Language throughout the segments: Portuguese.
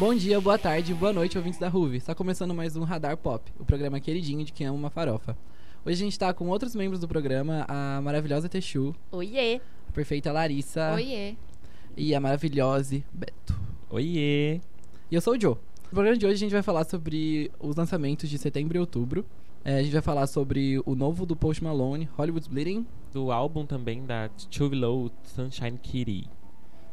Bom dia, boa tarde, boa noite, ouvintes da RUV. Está começando mais um Radar Pop, o programa queridinho de quem ama uma farofa. Hoje a gente está com outros membros do programa, a maravilhosa Texu, Oiê! a perfeita Larissa Oiê! e a maravilhosa Beto. Oiê! E eu sou o Joe. No programa de hoje a gente vai falar sobre os lançamentos de setembro e outubro. É, a gente vai falar sobre o novo do Post Malone, Hollywood's Bleeding. Do álbum também da Too Below Sunshine Kitty.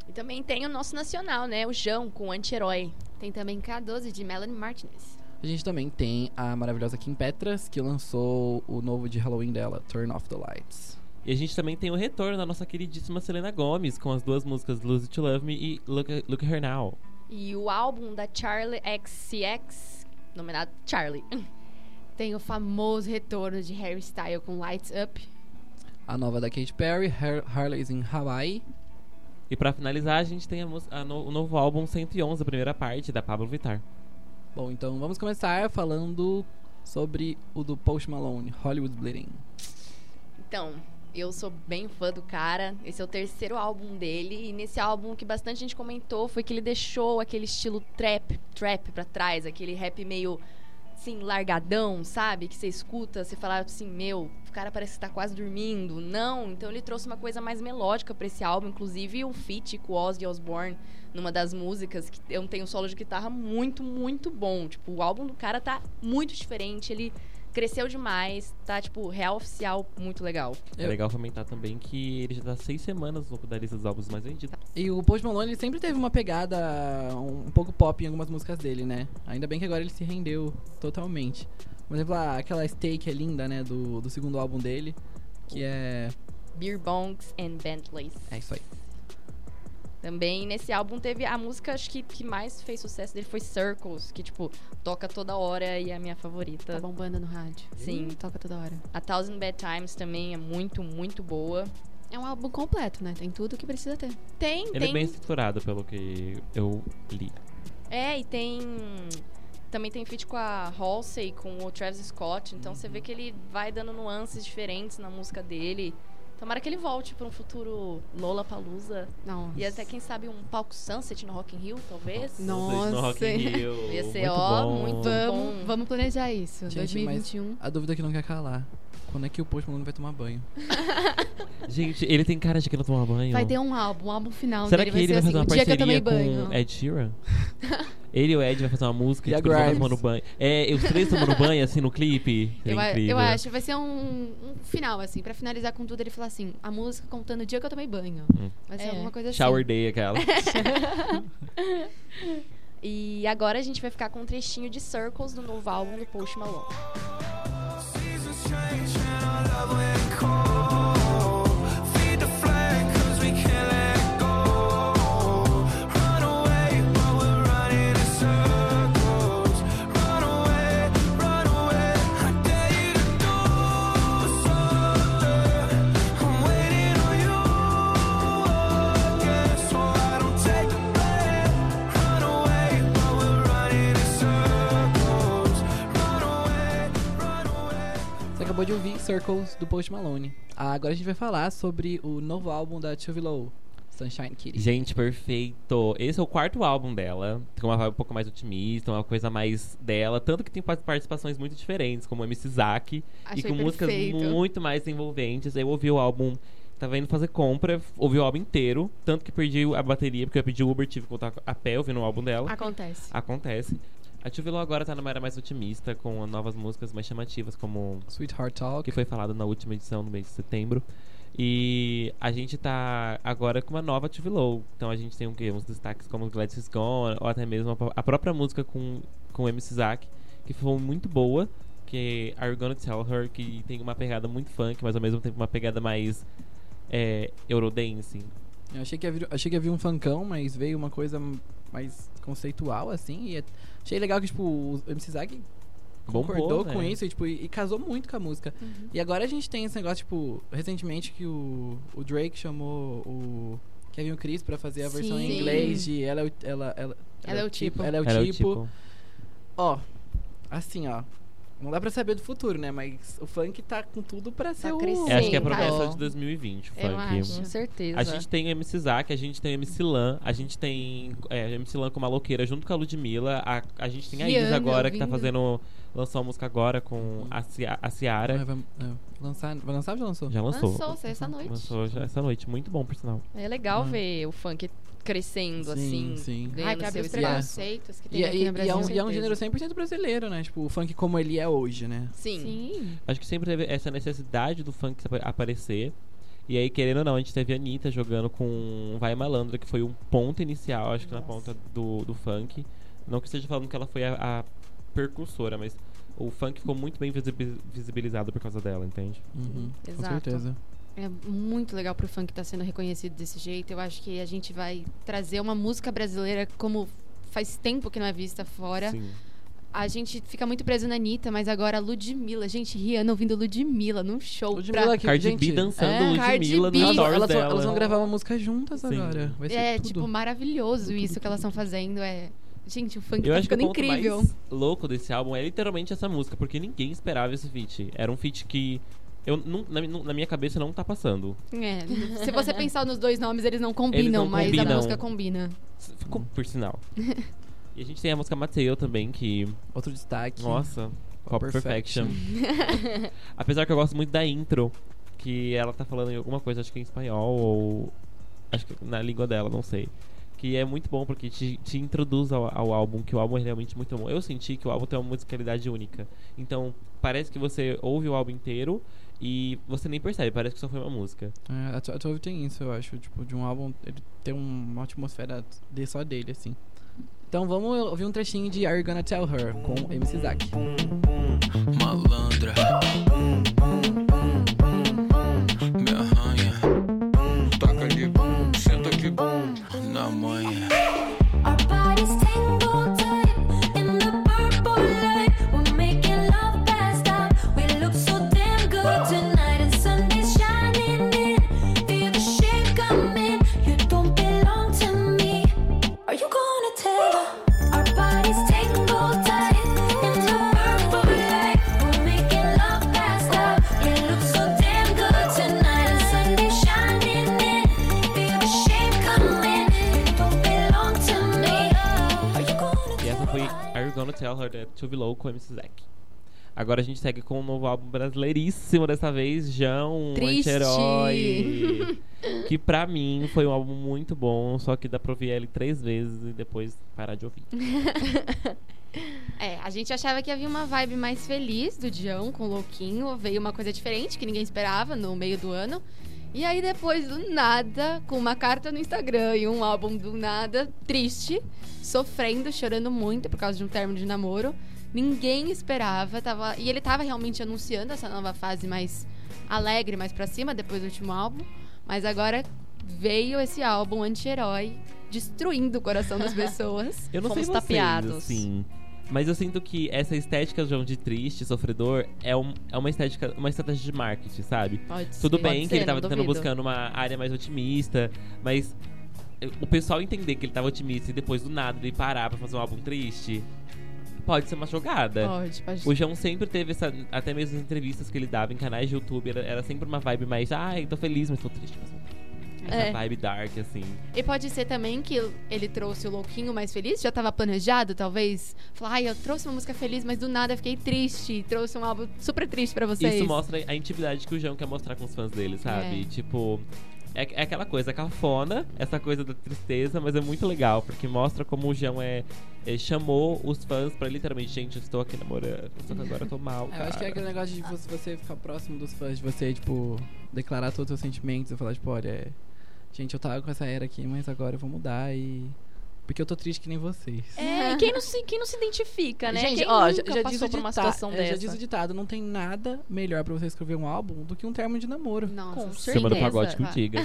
E também tem o nosso nacional, né? O Jão, com o anti-herói. Tem também K12 de Melanie Martinez. A gente também tem a maravilhosa Kim Petras, que lançou o novo de Halloween dela, Turn Off the Lights. E a gente também tem o retorno da nossa queridíssima Selena Gomez com as duas músicas Lose to Love Me e Look, Look at Her Now. E o álbum da Charlie XCX, nominado Charlie. Tem o famoso retorno de Harry Styles com Lights Up. A nova da Katy Perry, Har Harley's in Hawaii. E pra finalizar, a gente tem a a no- o novo álbum 111, a primeira parte, da Pablo Vittar. Bom, então vamos começar falando sobre o do Post Malone, Hollywood's Bleeding. Então, eu sou bem fã do cara. Esse é o terceiro álbum dele. E nesse álbum, o que bastante gente comentou foi que ele deixou aquele estilo trap, trap pra trás, aquele rap meio assim, largadão, sabe? Que você escuta, você fala assim, meu, o cara parece que tá quase dormindo. Não, então ele trouxe uma coisa mais melódica pra esse álbum, inclusive um feat com o Ozzy Osbourne numa das músicas, que eu tenho um solo de guitarra muito, muito bom. Tipo, o álbum do cara tá muito diferente, ele cresceu demais, tá, tipo, real oficial, muito legal. É Eu- legal comentar também que ele já tá seis semanas no da lista dos álbuns mais vendidos. E o Post Malone ele sempre teve uma pegada um, um pouco pop em algumas músicas dele, né? Ainda bem que agora ele se rendeu totalmente. Por exemplo, aquela Steak é linda, né? Do, do segundo álbum dele. Que é. Beer Bongs and Bentleys. É isso aí. Também nesse álbum teve a música, acho que, que mais fez sucesso dele foi Circles, que, tipo, toca toda hora e é a minha favorita. Tá bombando no rádio. Sim. Toca toda hora. A Thousand Bad Times também é muito, muito boa. É um álbum completo, né? Tem tudo que precisa ter. Tem, Ele tem. é bem estruturado, pelo que eu li. É, e tem. Também tem feat com a Halsey, com o Travis Scott. Então você vê que ele vai dando nuances diferentes na música dele. Tomara que ele volte pra um futuro Lola Palusa. E até, quem sabe, um palco Sunset no Rock in Rio, talvez. Nossa. No Rock in Rio. Ia ser, muito ó, bom. muito Vamos, bom. vamos planejar isso. Gente, 2021. A dúvida que não quer calar. Quando é que o Post Malone vai tomar banho? Gente, ele tem cara de que não toma banho. Vai ter um álbum, um álbum final. Será dele que vai ele ser vai fazer assim, uma parceria com Ed Sheeran? ele e o Ed vai fazer uma música E tipo, eles vão Grimes. tomando banho. É, os três tomando banho, assim, no clipe. Eu, eu acho, vai ser um, um final, assim, pra finalizar com tudo, ele falar assim, a música contando o dia que eu tomei banho. Hum. Vai ser É. alguma coisa assim. Shower Day, aquela. E agora a gente vai ficar com um trechinho de Circles do novo álbum do Post Malone. Change and our love went. Acabou de ouvir Circles do Post Malone. Ah, agora a gente vai falar sobre o novo álbum da Too Below, Sunshine Kitty. Gente, perfeito. Esse é o quarto álbum dela. Tem uma vibe um pouco mais otimista, uma coisa mais dela. Tanto que tem pa- participações muito diferentes, como MC Zack. E com músicas perfeito. muito mais envolventes. Eu ouvi o álbum, tava indo fazer compra, ouvi o álbum inteiro. Tanto que perdi a bateria, porque eu pedi o Uber, tive que voltar a pé ouvindo o álbum dela. Acontece. Acontece. A Tio Velo agora tá numa era mais otimista, com novas músicas mais chamativas, como Sweetheart Talk. que foi falado na última edição do mês de setembro. E a gente tá agora com uma nova TV Low. Então a gente tem um, quê? uns destaques como Gladys Is Gone, ou até mesmo a, própria música com, com o MC Zack, que foi muito boa. Que é Are You Gonna Tell Her, que tem uma pegada muito funk, mas ao mesmo tempo uma pegada mais é, Eurodance. Eu achei que, ia vir, achei que ia vir um funkão, mas veio uma coisa mais conceitual, assim. E é- achei legal que, tipo, o MC Zack Bombou, concordou com né? isso e, tipo, e, e casou muito com a música. Uhum. E agora a gente tem esse negócio, tipo, recentemente que o, o Drake chamou o Kevin Chris pra fazer a versão em inglês de Ela é o, ela, ela, Ela é o tipo. Ela é o Era tipo. Ó, assim, ó. Não dá pra saber do futuro, né? Mas o funk tá com tudo pra ser o... crescendo. Eu acho que é a Sim, promessa tá. de 2020, o Eu funk. acho. Com certeza. A gente tem o MC Zack, a gente tem o MC Lan, a gente tem é, MC Lan com Maloqueira junto com a Ludmilla, a, a gente tem a Rihanna agora que tá fazendo. lançou uma música agora com a, Cia- a Ciara. Ah, vai, é, lançar, vai lançar ou já lançou? Já lançou. Lançou, essa noite. Lançou já essa noite. Muito bom, por sinal. É legal Hum. ver o funk crescendo, Sim, assim. sim. ganhando Ai, que abre os preconceitos que tem E, aqui e- no e Brasil. é, um, e é um gênero 100% brasileiro, né? Tipo, o funk como ele é hoje, né? Sim. Sim. Acho que sempre teve essa necessidade do funk apa- aparecer. E aí, querendo ou não, a gente teve a Anitta jogando com Vai Malandra, que foi um ponto inicial, acho que na ponta do, do funk. Não que esteja falando que ela foi a, a percursora, mas o funk ficou muito bem visibi- visibilizado por causa dela, entende? Uhum, com Exato. certeza. É muito legal pro funk estar sendo reconhecido desse jeito. Eu acho que a gente vai trazer uma música brasileira como faz tempo que não é vista fora. Sim. A gente fica muito preso na Anitta, mas agora a Ludmilla. Gente, Rihanna ouvindo Ludmilla num show. Ludmilla pra... que, Cardi gente, B dançando é, Cardi Ludmilla B. Elas, elas, vão- dela. elas vão gravar uma música juntas Sim. agora. Vai ser É, tudo. tipo, maravilhoso Tudo, isso tudo, que elas estão fazendo. É... Gente, o funk Eu tá acho que o ponto incrível. mais louco desse álbum é literalmente essa música, porque ninguém esperava esse feat. Era um feat que eu não- na, na minha cabeça não tá passando. É, se você pensar nos dois nomes, eles não combinam, Eles não mas a combinam. música combina. Ficou por sinal. e a gente tem a música Mateo também, que. Outro destaque. Nossa, Pop Perfection. Perfection. Apesar que eu gosto muito da intro, que ela tá falando em alguma coisa, acho que em espanhol ou. Acho que na língua dela, não sei. Que é muito bom porque te, te introduz ao, ao álbum, que o álbum é realmente muito bom. Eu senti que o álbum tem uma musicalidade única. Então, parece que você ouve o álbum inteiro e você nem percebe, parece que só foi uma música. É, a 12 tem isso, eu acho. Tipo, de um álbum, ele tem uma atmosfera de só dele, assim. Então vamos ouvir um trechinho de Are You Gonna Tell Her com MC Zack. Malandra. Tell Her That To Below com MC Zack. Agora a gente segue com um novo álbum brasileiríssimo dessa vez, Jão, Triste. Anti-Herói. que pra mim foi um álbum muito bom, só que dá pra ouvir ele três vezes e depois parar de ouvir. É, a gente achava que havia uma vibe mais feliz do Dião com o Louquinho. Veio uma coisa diferente que ninguém esperava no meio do ano. E aí, depois do nada, com uma carta no Instagram e um álbum do nada, triste, sofrendo, chorando muito por causa de um término de namoro. Ninguém esperava. Tava... E ele tava realmente anunciando essa nova fase mais alegre, mais pra cima, depois do último álbum. Mas agora veio esse álbum anti-herói, destruindo o coração das pessoas. Eu não Fomos sei vocês, tapeados. assim, mas eu sinto que essa estética João de triste, sofredor, é, um, é uma estética, uma estratégia de marketing, sabe? Pode Tudo ser. bem Pode que ele ser, tava não tentando buscando uma área mais otimista, mas eh, o pessoal entender que ele tava otimista e depois do nada ele parar pra fazer um álbum triste, pode ser uma jogada. Pode, pode. O João sempre teve essa. Até mesmo as entrevistas que ele dava em canais de YouTube, era, era sempre uma vibe mais. Ai, tô feliz, mas tô triste. Mas... Essa É. vibe dark, assim. E pode ser também que ele trouxe o louquinho mais feliz, já tava planejado, talvez. Falar, ai, eu trouxe uma música feliz, mas do nada fiquei triste. Trouxe um álbum super triste pra vocês. Isso mostra a intimidade que o João quer mostrar com os fãs dele, sabe? É. Tipo. É, é aquela coisa cafona, essa coisa da tristeza, mas é muito legal, porque mostra como o João é, é, chamou os fãs pra literalmente, gente, eu estou aqui namorando, só que agora eu tô mal. É, eu acho que é cara." aquele negócio de você, você ficar próximo dos fãs, de você, tipo, declarar todos os seus sentimentos e falar, tipo, olha, é, gente, eu tava com essa era aqui, mas agora eu vou mudar e. Porque eu tô triste que nem vocês. É, e quem não se, quem não se identifica, né? Gente, quem ó, já, nunca já diz o por uma ditado, situação é, dessa? já diz o ditado, não tem nada melhor pra você escrever um álbum do que um termo de namoro. Nossa, Com Semana do certeza. Pagode contigo.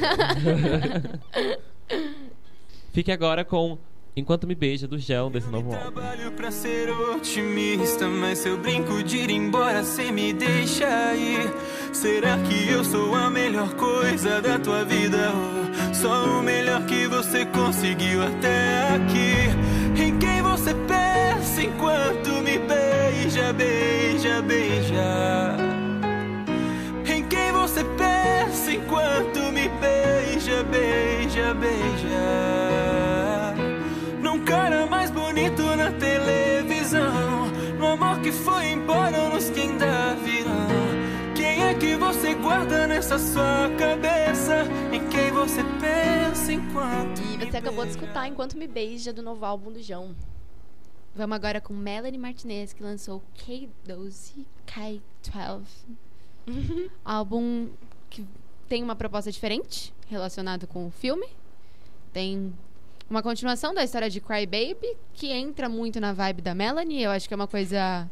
Fique agora com Enquanto Me Beija, do João, desse novo álbum. Trabalho pra ser otimista, mas se eu brinco de ir embora, cê me deixa ir. Será que eu sou a melhor coisa da tua vida? Ou só o melhor que você conseguiu até aqui? Em quem você pensa enquanto me beija, beija, queria que foi embora, nos que ainda virão. Quem é que você guarda nessa sua cabeça? Em quem você pensa enquanto. E me você acabou de escutar Enquanto Me Beija do novo álbum do João. Vamos agora com Melanie Martinez, que lançou K12, K12. Álbum que tem uma proposta diferente relacionado com o filme. Tem uma continuação da história de Cry Baby, que entra muito na vibe da Melanie. Eu acho que é uma coisa.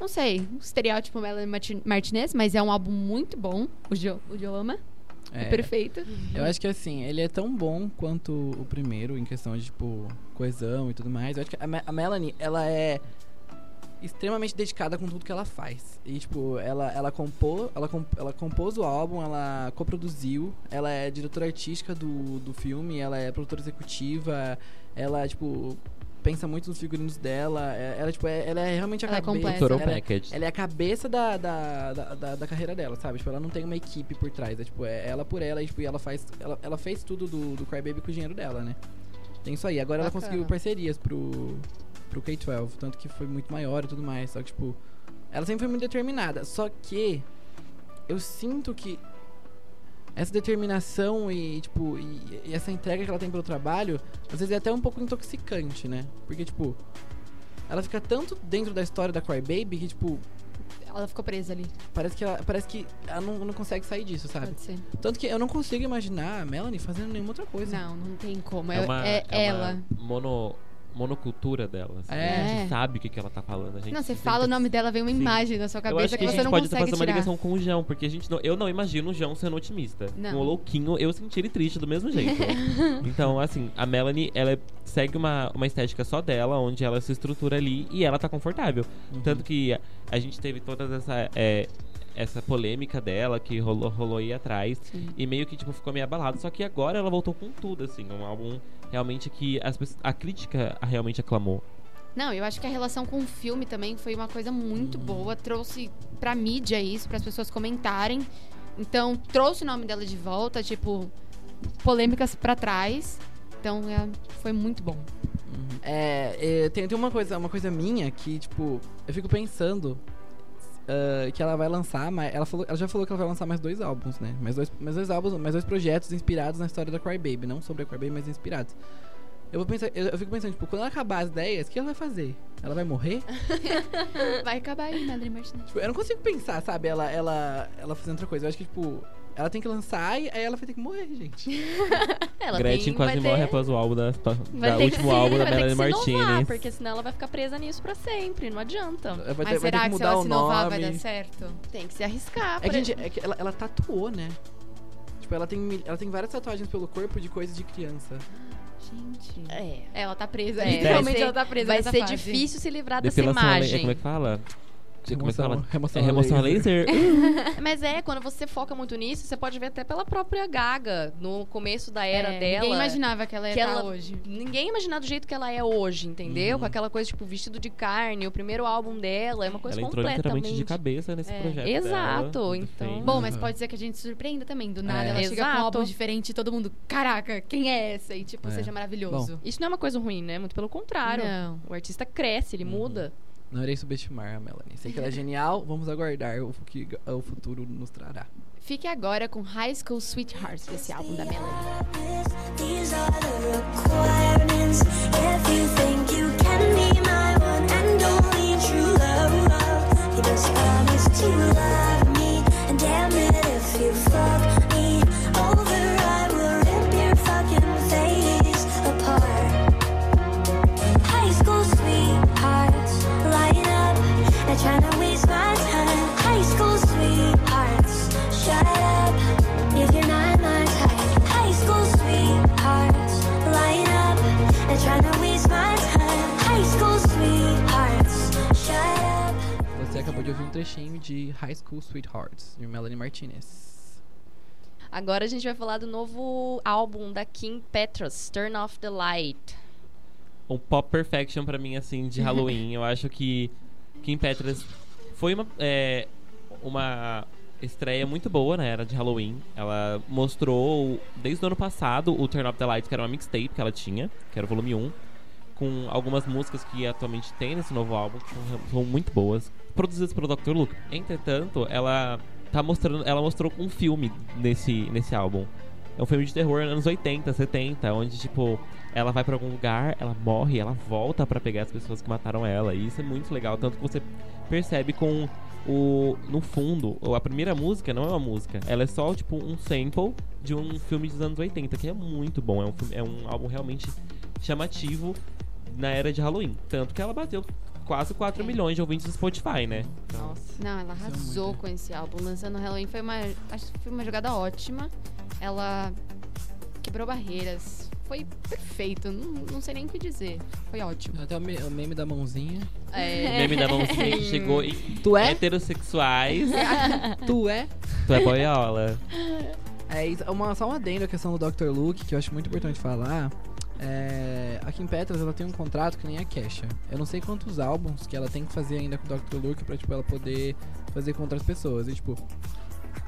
Não sei, um estereótipo Melanie Martin- Martinez, mas é um álbum muito bom. O Joe, o Joe ama. É, É, perfeito. Eu acho que assim, ele é tão bom quanto o primeiro, em questão de, tipo, coesão e tudo mais. Eu acho que a, a Melanie, ela é extremamente dedicada com tudo que ela faz. E, tipo, ela, ela, compô, ela, comp- ela compôs o álbum, ela coproduziu, ela é diretora artística do, do filme, ela é produtora executiva, ela, tipo, pensa muito nos figurinos dela. é- Ela, tipo, é, ela é realmente a Ela é cabeça. completa. Ela é- package. ela é a cabeça da, da, da, da- da carreira dela, sabe? Tipo, ela não tem uma equipe por trás. É, tipo, é ela por ela e, tipo, e ela faz. Ela, ela fez tudo do, do Crybaby com o dinheiro dela, né? Tem isso aí. Agora ela Bacana. conseguiu parcerias pro, pro K-12, tanto que foi muito maior e tudo mais. Só que, tipo, ela sempre foi muito determinada. Só que eu sinto que essa determinação e, tipo, e, e essa entrega que ela tem pelo trabalho, às vezes é até um pouco intoxicante, né? Porque, tipo, ela fica tanto dentro da história da Crybaby que, tipo, Ela ficou presa ali. Parece que ela, parece que ela não, não consegue sair disso, sabe? Pode ser. Tanto que eu não consigo imaginar a Melanie fazendo nenhuma outra coisa. Não, não tem como. É É, uma, é é ela. uma mono, monocultura dela. assim. É. A gente sabe o que, que ela tá falando. A gente Não, você fala o nome dela, vem uma Sim. imagem na sua Eu cabeça acho que que a você gente não pode consegue fazer uma tirar. ligação com o João, porque a gente não, eu não imagino o João sendo otimista. Não. O louquinho, eu senti ele triste do mesmo jeito. então, assim, a Melanie, ela segue uma, uma estética só dela, onde ela se estrutura ali e ela tá confortável. Uhum. Tanto que a, a gente teve toda essa, é, essa polêmica dela que rolou, rolou aí atrás. Sim. E meio que, tipo, ficou meio abalado. Só que agora ela voltou com tudo, assim. Um álbum realmente que as, a crítica realmente aclamou. Não, eu acho que a relação com o filme também foi uma coisa muito Uhum. boa. Trouxe pra mídia isso, para as pessoas comentarem. Então, trouxe o nome dela de volta, tipo, polêmicas pra trás. Então, é, foi muito bom. Uhum. É, é, tem, tem uma coisa, uma coisa minha que, tipo, eu fico pensando ah, que ela vai lançar, mas ela, falou, ela já falou que ela vai lançar mais dois álbuns, né? Mais dois, mais dois álbuns, mais dois projetos inspirados na história da Crybaby, não sobre a Crybaby, mas inspirados. Eu vou pensar, eu, eu fico pensando, tipo, quando ela acabar as ideias, o que ela vai fazer? Ela vai morrer? Vai acabar aí, Madre Martinez. Tipo, eu não consigo pensar, sabe, ela, ela, ela fazendo outra coisa. Eu acho que, tipo, ela tem que lançar e aí ela vai ter que morrer, gente. Ela Gretchen tem, quase vai ter, morre após o álbum da, vai da último se, álbum da vai Melanie Martinez. porque senão ela vai ficar presa nisso pra sempre, não adianta. Vai ter, Mas vai ter será que que, se mudar ela o se inovar vai nome. dar certo? Tem que se arriscar. É gente, é que ela, ela tatuou, né? Tipo, ela tem, ela tem várias tatuagens pelo corpo de coisas de criança. Gente. É. Ela tá presa. É, Literalmente vai ela tá presa Vai nessa ser fase. difícil se livrar dessa é, imagem. como é que fala? Como é que fala? Remoção, É remoção a laser? Mas é, quando você foca muito nisso, você pode ver até pela própria Gaga, no começo da era É, dela. Ninguém imaginava que ela ia que estar ela- hoje. Ninguém imaginava do jeito que ela é hoje, entendeu? Uhum. Com aquela coisa, tipo, vestido de carne, o primeiro álbum dela, é uma coisa Ela entrou completamente... literalmente de cabeça nesse É. projeto. Exato, dela, então-. Bom, mas pode ser que a gente se surpreenda também. Do nada É. ela chega com um Exato. álbum diferente e todo mundo, caraca, quem é essa? E tipo, É. seja maravilhoso. Isso não é uma coisa ruim, né? Muito pelo contrário. Não. O artista cresce, ele Uhum. muda. Não irei subestimar a Melanie. Sei que ela é genial, vamos aguardar o que o futuro nos trará. Fique agora com High School Sweethearts, desse álbum da Melanie. Not trying to waste my time. High school sweethearts, shut up. If you're not my type. High school sweethearts, light up. Not trying to waste my time. High school sweethearts, shut up. Você acabou de ouvir um trechinho de High School Sweethearts, de Melanie Martinez. Agora a gente vai falar do novo álbum da Kim Petras, Turn Off the Light. um pop perfection pra mim, assim, de Halloween. Eu acho que Kim Petras foi uma, é, uma estreia muito boa na era de Halloween. Ela mostrou, desde o ano passado, o Turn Up the Lights, que era uma mixtape que ela tinha, que era o volume 1, com algumas músicas que atualmente tem nesse novo álbum, que são, são muito boas, produzidas pelo Dr. Luke. Entretanto, ela tá mostrando, ela mostrou um filme nesse, nesse álbum. É um filme de terror anos 80, 70, onde, tipo, ela vai pra algum lugar, ela morre, ela volta pra pegar as pessoas que mataram ela. E isso é muito legal, tanto que você percebe com o no fundo, a primeira música não é uma música, ela é só tipo um sample de um filme dos anos 80, que é muito bom, é um filme- é um álbum realmente chamativo na era de Halloween, tanto que ela bateu quase 4 milhões de ouvintes do Spotify, né? Então, Nossa. Não, ela é arrasou com esse álbum. Lançando Halloween foi uma. Acho que foi uma jogada ótima. Ela quebrou barreiras. Foi perfeito. Não, não sei nem o que dizer. Foi ótimo. Até o, me- o meme da mãozinha. o É. meme da mãozinha que chegou em Tu é? heterossexuais, Tu é? tu é boiola. É, isso- uma, só um adendo à questão do Dr. Luke, que eu acho muito importante falar. É, a Kim Petras, ela tem um contrato que nem a Kesha. Eu não sei quantos álbuns que ela tem que fazer ainda com o Dr. Luke pra, tipo, ela poder fazer com outras pessoas. E, tipo,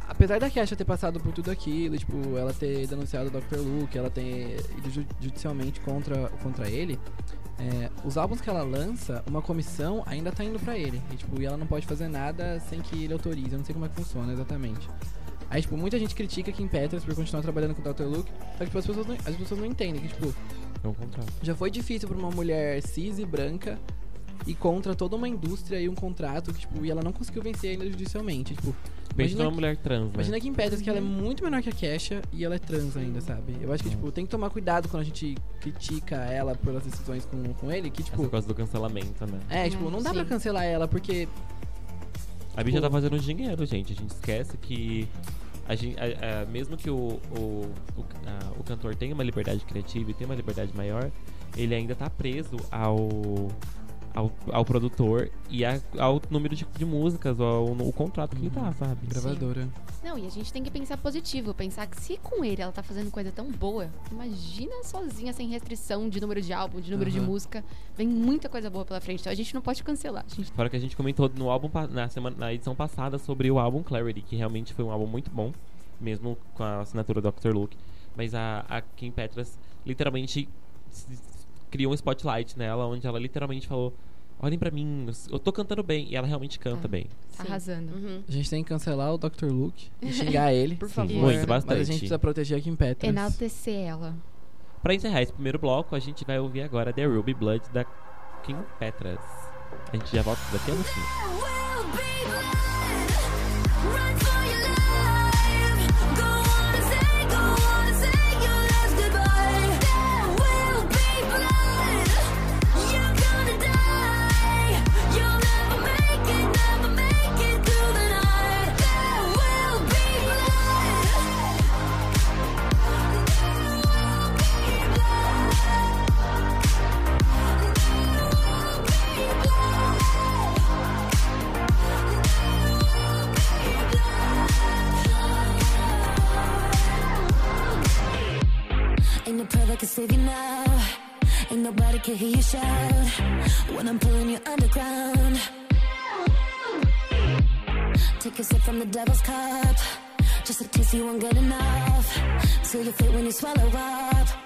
apesar da Kesha ter passado por tudo aquilo, tipo, ela ter denunciado o Dr. Luke, ela ter ido ju- judicialmente contra, contra ele, é, os álbuns que ela lança, uma comissão ainda tá indo pra ele. E, tipo, e ela não pode fazer nada sem que ele autorize. Eu não sei como é que funciona exatamente. Aí, tipo, muita gente critica Kim Petras por continuar trabalhando com o Dr. Luke, só que tipo, as, pessoas não, as pessoas não entendem que, tipo, É um contrato. já foi difícil pra uma mulher cis e branca e contra toda uma indústria e um contrato que, tipo, e ela não conseguiu vencer ainda judicialmente. Tipo, Pensa Imagina numa que- mulher trans, né? imagina Kim Petras que ela é muito menor que a Kesha e ela é trans ainda, sabe? Eu acho que, tipo, tem que tomar cuidado quando a gente critica ela pelas decisões com, com ele, que, tipo, Essa coisa do cancelamento, né? é, tipo, não dá Sim. pra cancelar ela, porque A bicha tá fazendo dinheiro, gente. A gente esquece que. A gente, a- a- mesmo que o, o, o, a- o cantor tenha uma liberdade criativa e tenha uma liberdade maior, ele ainda tá preso ao, ao, ao produtor e a- ao número de, de músicas, ao o contrato que ele tá, sabe? gravadora. Não, e a gente tem que pensar positivo. Pensar que se com ele ela tá fazendo coisa tão boa, imagina sozinha, sem restrição de número de álbum, de número de Aham. música. Vem muita coisa boa pela frente. Então a gente não pode cancelar. Gente Fora que a gente comentou no álbum na, semana, na edição passada sobre o álbum Clarity, que realmente foi um álbum muito bom, mesmo com a assinatura do Dr. Luke. Mas a, a Kim Petras literalmente criou um spotlight nela, onde ela literalmente falou: Olhem pra mim, eu tô cantando bem. E ela realmente canta Ah. bem. tá Sim. arrasando. Uhum. A gente tem que cancelar o Dr. Luke e xingar ele. Por Sim, favor. muito, Mas a bastante. gente precisa proteger a Kim Petras. Enaltecer ela. Pra encerrar esse primeiro bloco, a gente vai ouvir agora The Ruby Blood da Kim Petras. A gente já volta daqui a pouquinho. When I'm pulling you underground. Take a sip from the devil's cup, just a taste you won't get enough. Seal your fate when you swallow up.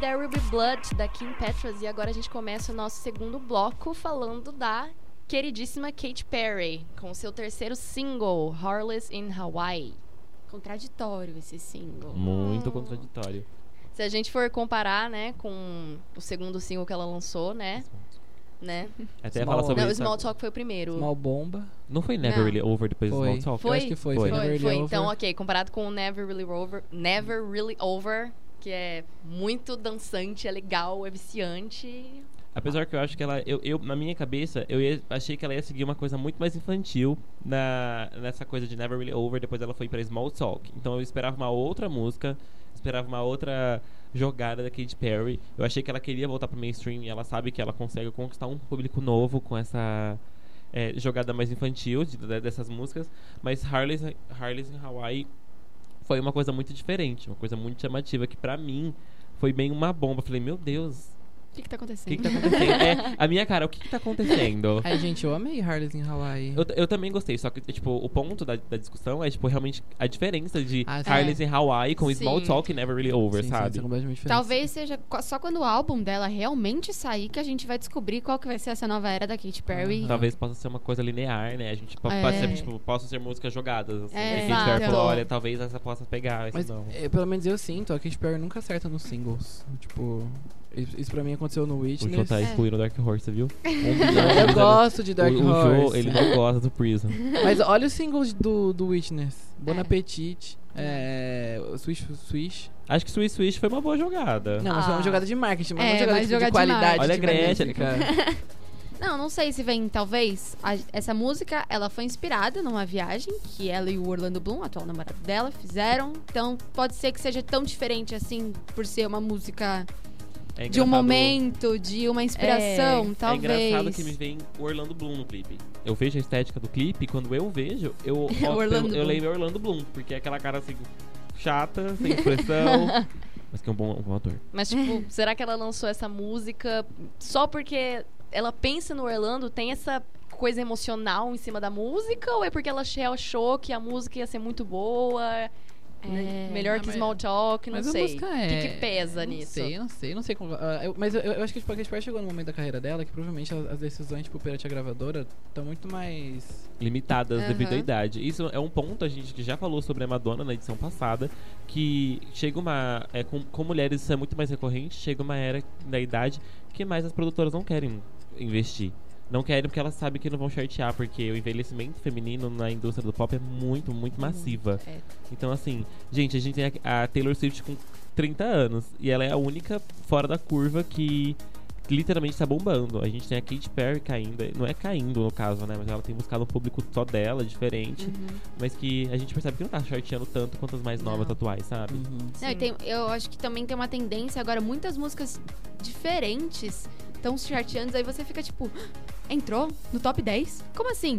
There Will Be Blood da Kim Petras e agora a gente começa o nosso segundo bloco falando da queridíssima Katy Perry com seu terceiro single, Heartless in Hawaii. Contraditório esse single. Muito contraditório. Se a gente for comparar, né, com o segundo single que ela lançou, né, né? Até Small- falar sobre Não, isso. Small Talk foi o primeiro. Small Bomba. Não foi Never Não. Really Over depois do Foi. Small Talk? Eu acho que foi. Foi. Foi, Foi, Never foi. Really Então, Over. ok, comparado com o Never Really Over, Never Really Over, que é muito dançante, é legal, é viciante. Apesar que eu acho que ela. Eu, eu- na minha cabeça, eu ia- achei que ela ia seguir uma coisa muito mais infantil na, nessa coisa de Never Really Over. Depois ela foi pra Small Talk. Então eu esperava uma outra música, esperava uma outra jogada da Katy Perry. Eu achei que ela queria voltar pro mainstream e ela sabe que ela consegue conquistar um público novo com essa é, jogada mais infantil de- de- dessas músicas. Mas Harley's, Harley's in Hawaii foi uma coisa muito diferente, uma coisa muito chamativa que pra mim foi bem uma bomba. Falei, meu Deus, que, que tá o acontecendo? que, que tá acontecendo? é, a minha cara, o que, que tá acontecendo? Ai, gente, eu amei Harley's em Hawaii. Eu, eu também gostei, só que, tipo, o ponto da, da discussão é, tipo, realmente a diferença de Ah, sim. Harley's em Hawaii com Small Sim. Talk e Never Really Over, Sim, sim, sabe? são completamente diferentes. Talvez seja só quando o álbum dela realmente sair que a gente vai descobrir qual que vai ser essa nova era da Katy Perry. Talvez possa ser uma coisa linear, né? A gente po- É. pode ser, tipo, possam ser músicas jogadas. Assim, É, a gente vai exato. falar, olha, talvez essa possa pegar, esse Mas, não. é, pelo menos eu sinto, a Katy Perry nunca acerta nos singles. Tipo, isso pra mim aconteceu no O Joe Witness. tá É. excluindo o Dark Horse, você viu? Eu gosto de Dark o, o Horse. Joe, ele não gosta do Prison. Mas olha os singles do, do Witness. Bon É. Appetit, é, Swish Swish. Acho que Swiss Swish foi uma boa jogada. Não, mas foi Ah. uma jogada de marketing, mas É, não uma jogada mas tipo, jogada de de qualidade. Olha a de Gretchen. música. Não, não sei se vem, talvez. a- essa música, ela foi inspirada numa viagem que ela e o Orlando Bloom, atual namorado dela, fizeram. Então, pode ser que seja tão diferente assim, por ser uma música É de um momento, de uma inspiração, É, talvez. É engraçado que me vem o Orlando Bloom no clipe. Eu vejo a estética do clipe e quando eu vejo, eu, Orlando eu Bloom. lembro Orlando Bloom, porque é aquela cara assim, chata, sem expressão, mas que é um bom, um bom ator. Mas, tipo, será que ela lançou essa música só porque ela pensa no Orlando, tem essa coisa emocional em cima da música? Ou é porque ela ach- achou que a música ia ser muito boa? Né? Melhor Ah, que Small Talk, não Mas a sei. música O é... que, que pesa não nisso? sei, não sei, não sei como... ah, eu- mas eu, eu acho que tipo, a Katy Perry chegou no momento da carreira dela que provavelmente as, as decisões, tipo, perante a gravadora estão muito mais... Limitadas Aham. devido à idade. Isso é um ponto, a gente que já falou sobre a Madonna na edição passada, que chega uma. É, com, com mulheres isso é muito mais recorrente, chega uma era da idade que mais as produtoras não querem investir. Não querem porque elas sabem que não vão chartear, porque o envelhecimento feminino na indústria do pop é muito, muito massiva. É. Então, assim, gente, a gente tem a, a Taylor Swift com 30 anos e ela é a única fora da curva que literalmente tá bombando. A gente tem a Katy Perry caindo, não é caindo no caso, né? Mas ela tem buscado um público só dela, diferente, Uhum. mas que a gente percebe que não tá charteando tanto quanto as mais novas Não. atuais, sabe? Uhum. Não, tem- eu acho que também tem uma tendência agora, muitas músicas diferentes estão charteando, aí você fica tipo, entrou no top 10? Como assim?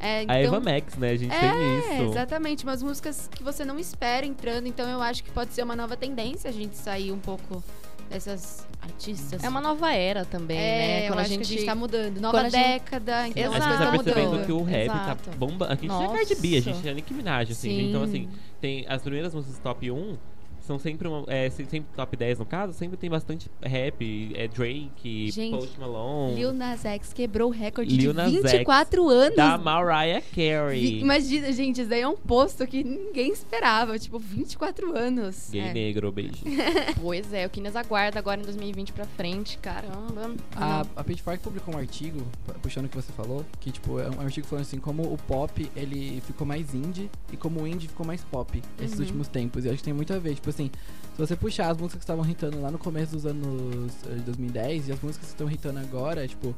É, A então- Eva Max, né? A gente É, tem isso. exatamente, umas músicas que você não espera entrando, então eu acho que pode ser uma nova tendência a gente sair um pouco dessas artistas. É uma nova era também, É, né? eu Quando a acho gente... que a gente tá mudando. Nova quando a gente- década, então A as gente Exato. tá estão percebendo mudando. que o rap Exato. tá bomba. Aqui a gente tem a Cardi B, a gente Nossa. a Nicki Minaj, assim. Sim. Então, assim, tem as primeiras músicas top 1 São sempre, uma, é, se- sempre top 10 no caso, sempre tem bastante rap, é Drake, Gente, Post Malone, Lil Nas X quebrou o recorde Lil de Nas X 24 anos. da Mariah Carey. Imagina, gente, isso daí é um posto que ninguém esperava. Tipo, 24 anos. Gay É. negro, beijo. Pois é, o que nos aguarda agora em 2020 pra frente, caramba. A, a Pitchfork publicou um artigo, pu- puxando o que você falou, que tipo, é um artigo falando assim, como o pop ele ficou mais indie e como o indie ficou mais pop esses Uhum. últimos tempos. E acho que tem muito a ver. Tipo assim, se você puxar as músicas que estavam hitando lá no começo dos anos eh, de 2010 e as músicas que estão hitando agora, tipo.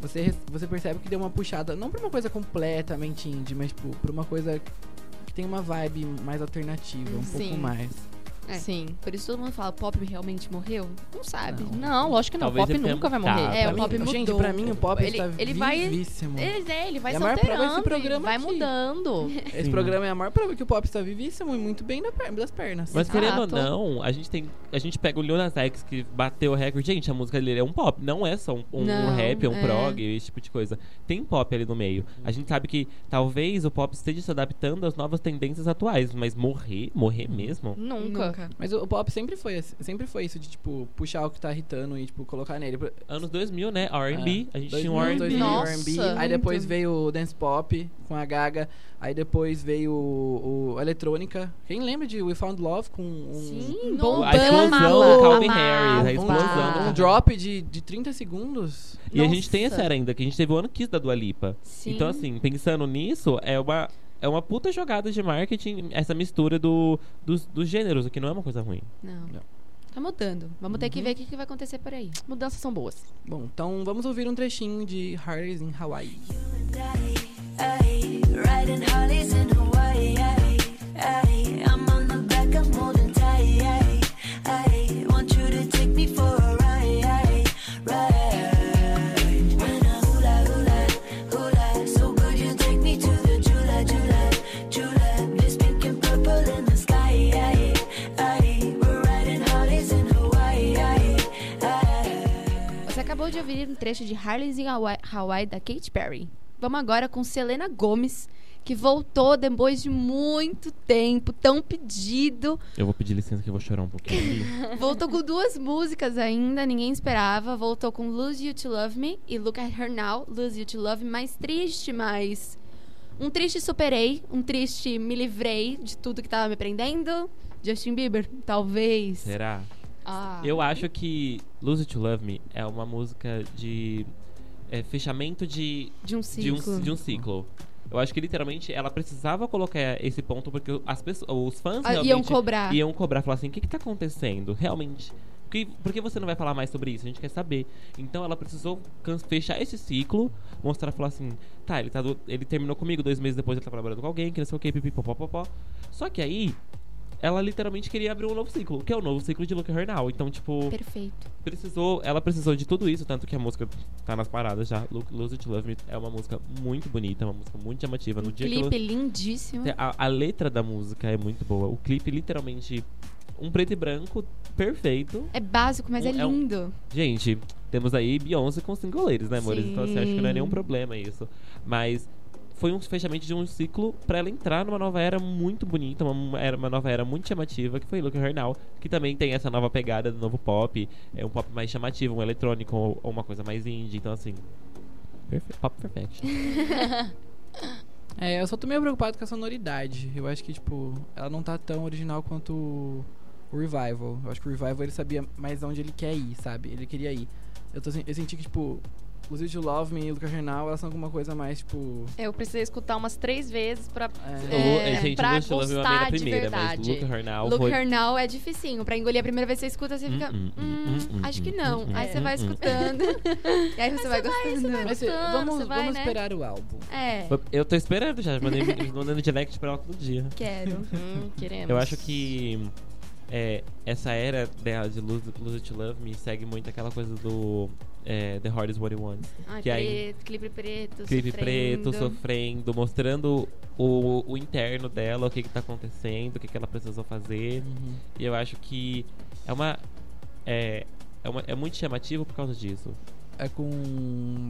Você, você percebe que deu uma puxada, não pra uma coisa completamente indie, mas tipo, pra uma coisa que tem uma vibe mais alternativa, um pouco Sim. mais. É. Sim. Por isso todo mundo fala, pop realmente morreu? Não sabe. Não. Não, lógico que não. Talvez o pop nunca vai morrer. É, o pop Gente, mudou. pra mim o pop Ele- está ele vai- vivíssimo. Ele, é, ele vai a se maior prova é esse alterando, programa vai aqui. mudando. Esse Sim. programa é a maior prova que o pop está vivíssimo e muito bem das pernas. Mas querendo ou não, a gente tem. A gente pega o Lil Nas X que bateu o recorde. Gente, a música dele é um pop, não é só um, um Não, rap, é um é. prog, esse tipo de coisa. Tem pop ali no meio. A gente sabe que talvez o pop esteja se adaptando às novas tendências atuais, mas morrer, morrer mesmo. Nunca. Mas o, o pop sempre foi, sempre foi isso de, tipo, puxar o que tá irritando e, tipo, colocar nele. Anos 2000, né? R&B, É, a gente 2000, tinha um R&B. 2000, Nossa, R&B. Aí depois veio o dance pop com a Gaga. Aí depois veio o, o eletrônica. Quem lembra de We Found Love com um, Sim, Nossa, bombando. A explosão do Calvin amava. Harris, a um, explosão um drop de, de 30 segundos. E a gente tem Nossa. essa era ainda, que a gente teve o ano Kiss da Dua Lipa. Sim. Então, assim, pensando nisso, é uma, é uma puta jogada de marketing, essa mistura do, dos, dos gêneros, o que não é uma coisa ruim. Não. Não. Tá mudando. Vamos ter que Uhum. ver o que, que vai acontecer por aí. Mudanças são boas. Bom, então vamos ouvir um trechinho de Harris in Hawaii. Ay, riding Harleys in Hawaii. Ay, ay, I'm trecho de Harley's in Hawaii, Hawaii da Katy Perry. Vamos agora com Selena Gomes, que voltou depois de muito tempo, tão pedido. Eu vou pedir licença que eu vou chorar um pouquinho. Voltou com duas músicas ainda, ninguém esperava. Voltou com Lose You to Love Me e Look at Her Now, Lose You to Love Me, mais triste, mas. Um triste superei, um triste me livrei de tudo que tava me prendendo. Justin Bieber, talvez. Será? Ah. Eu acho que Lose It to Love Me é uma música de é, fechamento de, De um de, ciclo. um, de um ciclo. Eu acho que literalmente ela precisava colocar esse ponto porque as pessoas, os fãs Ah, iam cobrar. iam cobrar, falar assim, o que que tá acontecendo? Realmente. Por que, por que você não vai falar mais sobre isso? A gente quer saber. Então ela precisou fechar esse ciclo, mostrar, falar assim, tá, ele, tá do- ele terminou comigo, dois meses depois ele tá trabalhando com alguém, que não sei o que, pipipopopopó. Só que aí, ela literalmente queria abrir um novo ciclo, que é o novo ciclo de Look at Her Now. Então, tipo, Perfeito. precisou, ela precisou de tudo isso, tanto que a música tá nas paradas já. Lo- Lose It to Love Me é uma música muito bonita, uma música muito chamativa. No Um dia que clipe ela- lindíssimo. a, a letra da música é muito boa. O clipe, literalmente, um preto e branco perfeito. É básico, mas Um- é é um- lindo. Gente, temos aí Beyoncé com single ladies, né, amores? Então, assim, acho que não é nenhum Sim. problema isso. Mas foi um fechamento de um ciclo pra ela entrar numa nova era muito bonita, uma, era uma nova era muito chamativa, que foi Look Her Now, que também tem essa nova pegada do novo pop, é um pop mais chamativo, um eletrônico ou, ou uma coisa mais indie, então assim, perfe pop perfection. É, eu só tô meio preocupado com a sonoridade. Eu acho que, tipo, ela não tá tão original quanto o o Revival. Eu acho que o Revival ele sabia mais onde ele quer ir, sabe? Ele queria ir. Eu, tô, eu senti que, tipo, Lose It to Love Me e Lucas Renal, elas são alguma coisa mais, tipo. Eu precisei escutar umas três vezes pra. É, É, gente, pra Lose It to Love Me eu amei gostar na de primeira, mas verdade. Her Now Look foi... É dificinho. Pra engolir a primeira vez que você escuta, você fica. Hum, hum, Hum, hum, hum, acho que hum, não. hum, Aí hum, você vai hum, hum. escutando. e aí você vai gostando. Mas, eh, gostando, vamos você vai, vamos né? esperar o álbum. É, Eu tô esperando já, mandei, mandando direct pra ela todo dia. quero. Hum, queremos. Eu acho que é, essa era dela de Lose, Lose It Love Me segue muito aquela coisa do é, The Heart is What It Wants. Ai, Que aí- preto, clipe preto, Clipe sofrendo. preto, sofrendo, mostrando o, o interno dela, o que, que tá acontecendo, o que, que ela precisou fazer. Uhum. E eu acho que é uma. É, é, uma, é muito chamativo por causa disso. É com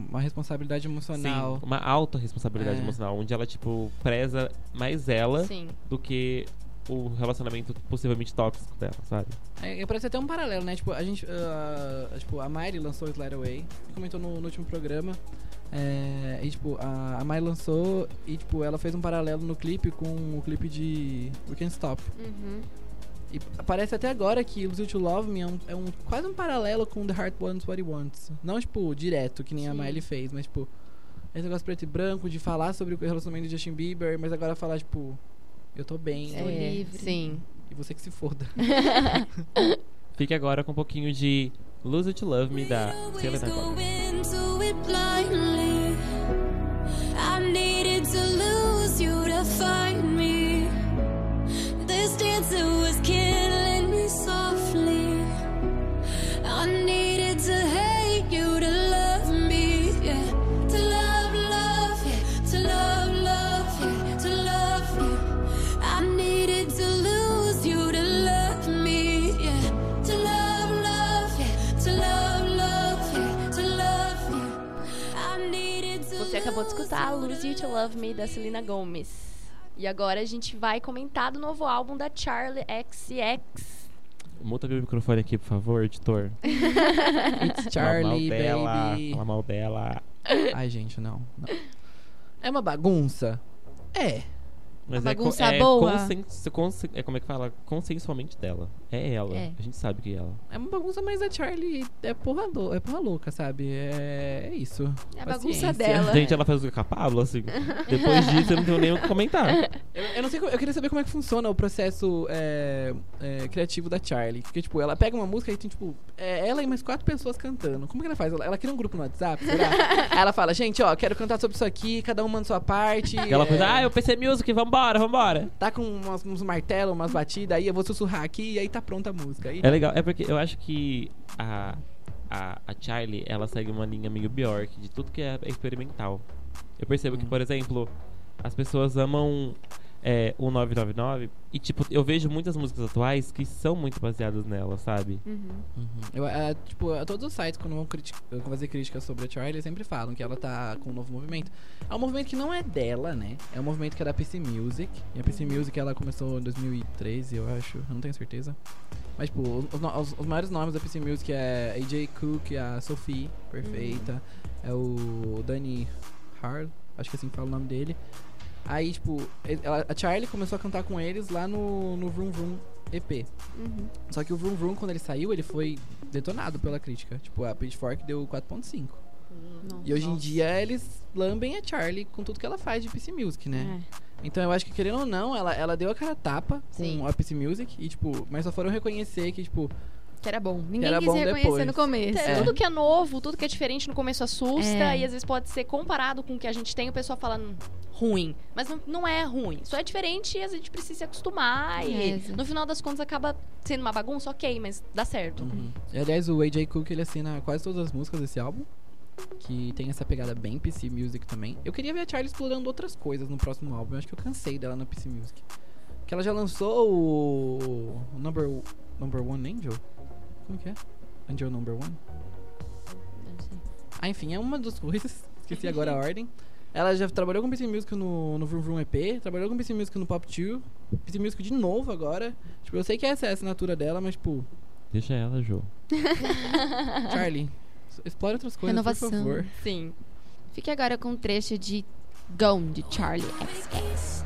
uma responsabilidade emocional. Sim, uma alta responsabilidade É. emocional, onde ela, tipo, preza mais ela Sim. do que o relacionamento possivelmente tóxico dela, sabe? É, parece até um paralelo, né? Tipo, a gente. ah, tipo, a Miley lançou Slide Away, comentou no, no último programa. É, e tipo, a, a Miley lançou e tipo, ela fez um paralelo no clipe com o clipe de We Can't Stop. Uhum. E parece até agora que Lose You to Love Me é, um, é um- quase um paralelo com The Heart Wants What It Wants. Não, tipo, direto, que nem a Sim. Miley fez, mas, tipo, esse negócio preto e branco de falar sobre o relacionamento de Justin Bieber, mas agora falar, tipo, eu tô bem, Estou né? livre. Sim. e você que se foda. Fique agora com um pouquinho de Lose It Love Me da Selena go Gomez. Acabou de escutar Lose You to Love Me da Selena Gomez. E agora a gente vai comentar do novo álbum da Charlie XX. Muta meu microfone aqui, por favor, editor. It's Charlie, Fala mal baby. Fala mal dela. Ai, gente, não, não. É uma bagunça? É. Mas A é, bagunça é, boa. consen- é como é que fala? Consensualmente dela. É ela. É. A gente sabe que é ela. É uma bagunça, mas a Charlie é porra, lou é porra louca, sabe? É, é isso. É a bagunça dela. Gente, ela faz o com a Pablo, assim. Depois disso, eu não tenho nem o que comentar. Eu, eu não sei, eu queria saber como é que funciona o processo é, é, criativo da Charlie. Porque, tipo, ela pega uma música e tem, tipo, é, ela e mais quatro pessoas cantando. Como que ela faz? Ela, ela cria um grupo no WhatsApp, será? Aí ela fala, gente, ó, quero cantar sobre isso aqui, cada um manda sua parte. E ela é, faz, ah, eu PC Music, vambora, vambora. Tá com umas- uns martelos, umas batidas, aí eu vou sussurrar aqui e aí tá pronta a música. Aí, É legal, é porque eu acho que a, a, a Charlie, ela segue uma linha meio Bjork, de tudo que é experimental. Eu percebo que, Hum. por exemplo, as pessoas amam é, o 999 e, tipo, eu vejo muitas músicas atuais que são muito baseadas nela, sabe? Uhum. Uhum. Eu, é, tipo, é, todos os sites, quando vão, vão fazer críticas sobre a Charlie, sempre falam que ela tá com um novo movimento. É um movimento que não é dela, né? É um movimento que é da PC Music. E a PC Music, ela começou em 2013, eu acho. Eu não tenho certeza. Mas, tipo, os, os os- maiores nomes da PC Music é AJ Cook, a Sophie, perfeita. É o Danny Hard, acho que assim que fala o nome dele. Aí, tipo, ela- a Charlie começou a cantar com eles lá no, no Vroom Vroom EP. Uhum. Só que o Vroom Vroom, quando ele saiu, ele foi detonado pela crítica. Tipo, a Pitchfork deu 4.5. Nossa. E hoje em dia eles lambem a Charlie com tudo que ela faz de PC Music, né? É. Então eu acho que, querendo ou não, ela, ela deu a cara a tapa Sim. com a PC Music. E, tipo, mas só foram reconhecer que, tipo, Que era bom. Ninguém era quis bom reconhecer depois. no começo. É, Tudo que é novo, tudo que é diferente no começo assusta É. e às vezes pode ser comparado com o que a gente tem, o pessoal fala "Hum, ruim. Mas não, não é ruim. Só é diferente e a gente precisa se acostumar. É, E exato. no final das contas acaba sendo uma bagunça, ok, mas dá certo. Uhum. E, aliás, o AJ Cook ele assina quase todas as músicas desse álbum. Que tem essa pegada bem PC Music também. Eu queria ver a Charlie explorando outras coisas no próximo álbum. Eu acho que eu cansei dela na PC Music. Que ela já lançou o. o Number, number One Angel? Como que é? Angel Number One? Não sei. Ah, enfim, é uma das coisas. Esqueci agora a ordem. Ela já trabalhou com PC Music no, no Vroom Vroom EP, trabalhou com PC Music no Pop 2, PC Music de novo agora. Tipo, eu sei que essa é a assinatura dela, mas, tipo, Deixa ela, Jô. Charlie, explore outras coisas, Renovação. por favor. Sim. Fique agora com um trecho de Gone, de Charlie XX.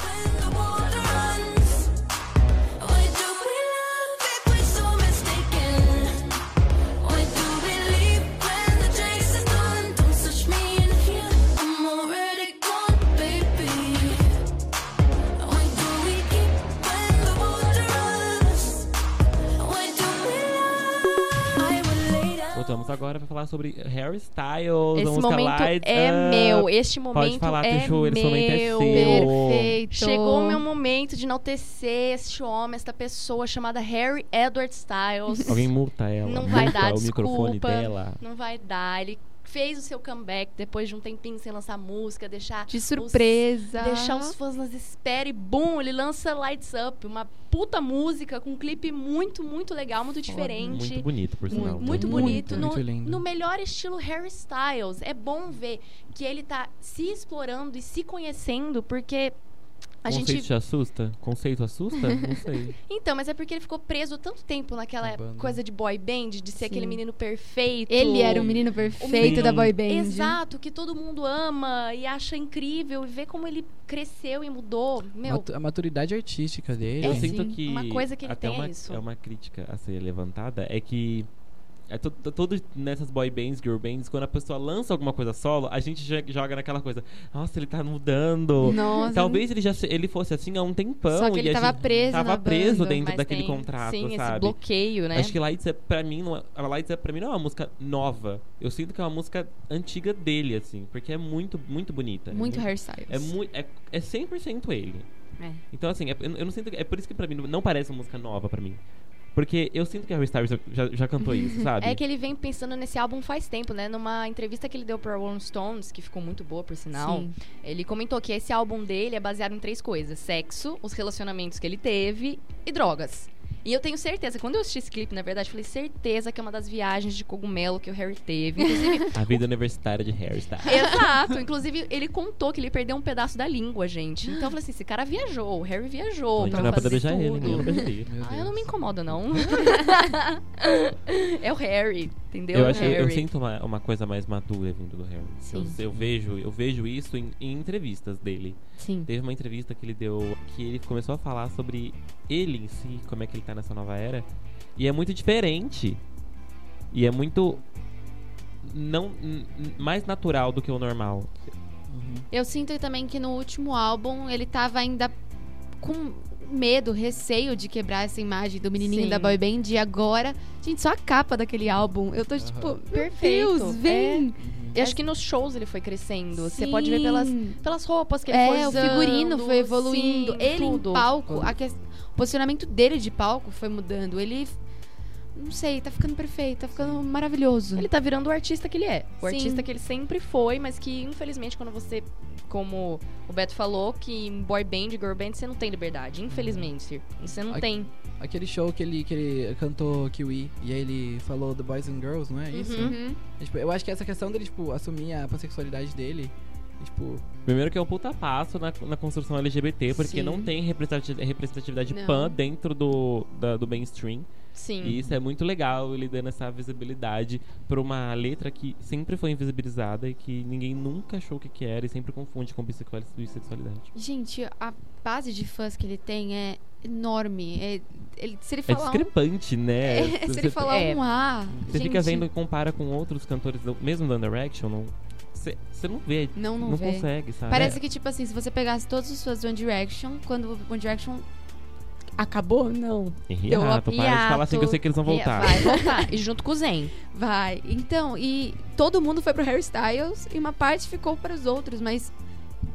Voltamos agora pra falar sobre Harry Styles, a Esse momento Lights é meu. Este momento Pode falar, é Tuxu, esse momento é meu. seu. Perfeito. Chegou o meu momento de enaltecer este homem, esta pessoa chamada Harry Edward Styles. Alguém multa ela. Não vai multa dar o microfone desculpa. dela. Não vai dar. Ele fez o seu comeback depois de um tempinho sem lançar música, deixar De surpresa. deixar os fãs nas espera e bum, ele lança Lights Up, uma puta música com um clipe muito, muito legal, muito diferente. Muito bonito, por sinal. Muito, muito Muito, bonito, muito no, lindo. no melhor estilo Harry Styles. É bom ver que ele tá se explorando e se conhecendo, porque A Conceito gente te assusta? Conceito assusta? Não sei. Então, mas é porque ele ficou preso tanto tempo naquela coisa de boy band, de ser aquele Sim. menino perfeito. Ele era o menino perfeito menino- da boy band. Exato, que todo mundo ama e acha incrível. E ver como ele cresceu e mudou. Meu, a maturidade artística dele. Eu É, sinto sim. que Uma coisa que ele até tem é uma, isso. é uma crítica a ser levantada é que é to- to- todo nessas boy bands, girl bands, quando a pessoa lança alguma coisa solo, a gente jo- joga naquela coisa, nossa, ele tá mudando. Nossa. Talvez ele já ele fosse assim há um tempão Só que ele e a tava gente preso tava preso banda, dentro daquele tem, contrato, sim, esse sabe? bloqueio, né? Acho que Lights é pra mim, não é- Lights é pra mim não é uma música nova. Eu sinto que é uma música antiga dele assim, porque é muito muito bonita. Muito é hairstyles. é muito é, é 100% ele. É. Então, assim, é- eu não sinto. É por isso que pra mim não parece uma música nova pra mim. Porque eu sinto que a Harry Styles já, já cantou isso, sabe? É que ele vem pensando nesse álbum faz tempo, né? Numa entrevista que ele deu pra Rolling Stones, que ficou muito boa, por sinal, Sim. ele comentou que esse álbum dele é baseado em três coisas: sexo, os relacionamentos que ele teve e drogas. E eu tenho certeza, quando eu assisti esse clipe, na verdade, eu falei certeza que é uma das viagens de cogumelo que o Harry teve. Inclusive, A vida universitária de Harry Styles. Exato. Inclusive, ele contou que ele perdeu um pedaço da língua, gente. Então eu falei assim: esse cara viajou, o Harry viajou. Gente pra não pra fazer beijar ele, tudo. né? Eu não. Meu Ah, eu não me incomodo, não. é o Harry, entendeu? Eu, É acho, eu, Harry. sinto uma, uma coisa mais madura vindo do Harry. Eu, eu vejo, eu vejo isso em, em entrevistas dele. Sim. Teve uma entrevista que ele deu que ele começou a falar sobre ele em si, como é que ele tá nessa nova era. E é muito diferente. E é muito. Não. mais natural do que o normal. Uhum. Eu sinto também que no último álbum ele tava ainda com medo, receio de quebrar essa imagem do menininho Sim. da boy band. E agora, gente, só a capa daquele álbum. Eu tô Aham. tipo, Perfeito. Deus, vem! Eu acho que nos shows ele foi crescendo. Você pode ver pelas, Sim. pelas roupas que ele foi É, o usando. figurino foi evoluindo. sim, ele tudo. em palco, a que- o posicionamento dele de palco foi mudando. Ele. Não sei, tá ficando perfeito, tá ficando maravilhoso. Ele tá virando o artista que ele é. O Sim. artista que ele sempre foi, mas que, infelizmente, quando você, como o Beto falou, que em boy band, girl band, você não tem liberdade. Infelizmente. Você não Aqui- tem. Aquele show que ele, que ele cantou Kiwi e aí ele falou The Boys and Girls, não é isso? Uhum. É, tipo, eu acho que essa questão dele, tipo, assumir a pansexualidade dele, tipo, Primeiro que é um puta passo na, na construção LGBT, porque Sim. não tem representati- representatividade Não. pan dentro do, da- do mainstream. Sim. E isso é muito legal, ele dando essa visibilidade pra uma letra que sempre foi invisibilizada e que ninguém nunca achou o que, que era e sempre confunde com bissexual- bissexualidade. Gente, a base de fãs que ele tem é enorme. É- ele- se ele É falar um, discrepante, né? é, se ele Você- falar é. um A, Você gente, fica vendo e compara com outros cantores, do- mesmo do Under Action, não, você, não vê, Não, não, não, vê. consegue, sabe? Parece que, tipo assim, se você pegasse todos os fãs do One Direction, quando o One Direction acabou, não. Deu uma hiato, para de falar assim que eu sei que eles vão voltar. Vai voltar. e junto com o Zen. Vai. Então, e todo mundo foi pro Harry Styles e uma parte ficou para os outros, mas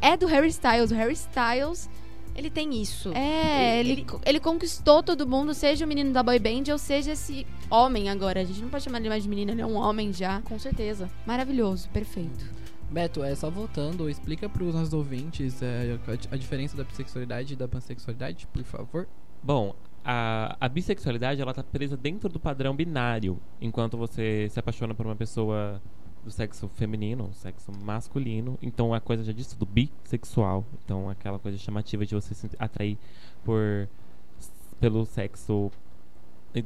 é do Harry Styles. O Harry Styles, Ele tem isso. é, Ele- ele, ele, conquistou todo mundo, seja o menino da boy band ou seja esse homem agora. A gente não pode chamar ele mais de menino, ele é um homem já. Com certeza. Maravilhoso, perfeito. Beto, é só voltando, explica pros nossos ouvintes é, a, a diferença da bissexualidade e da pansexualidade, por favor. Bom, a, a bissexualidade ela tá presa dentro do padrão binário, enquanto você se apaixona por uma pessoa do sexo feminino, sexo masculino, então a coisa já diz tudo bissexual, então aquela coisa chamativa de você se atrair por pelo sexo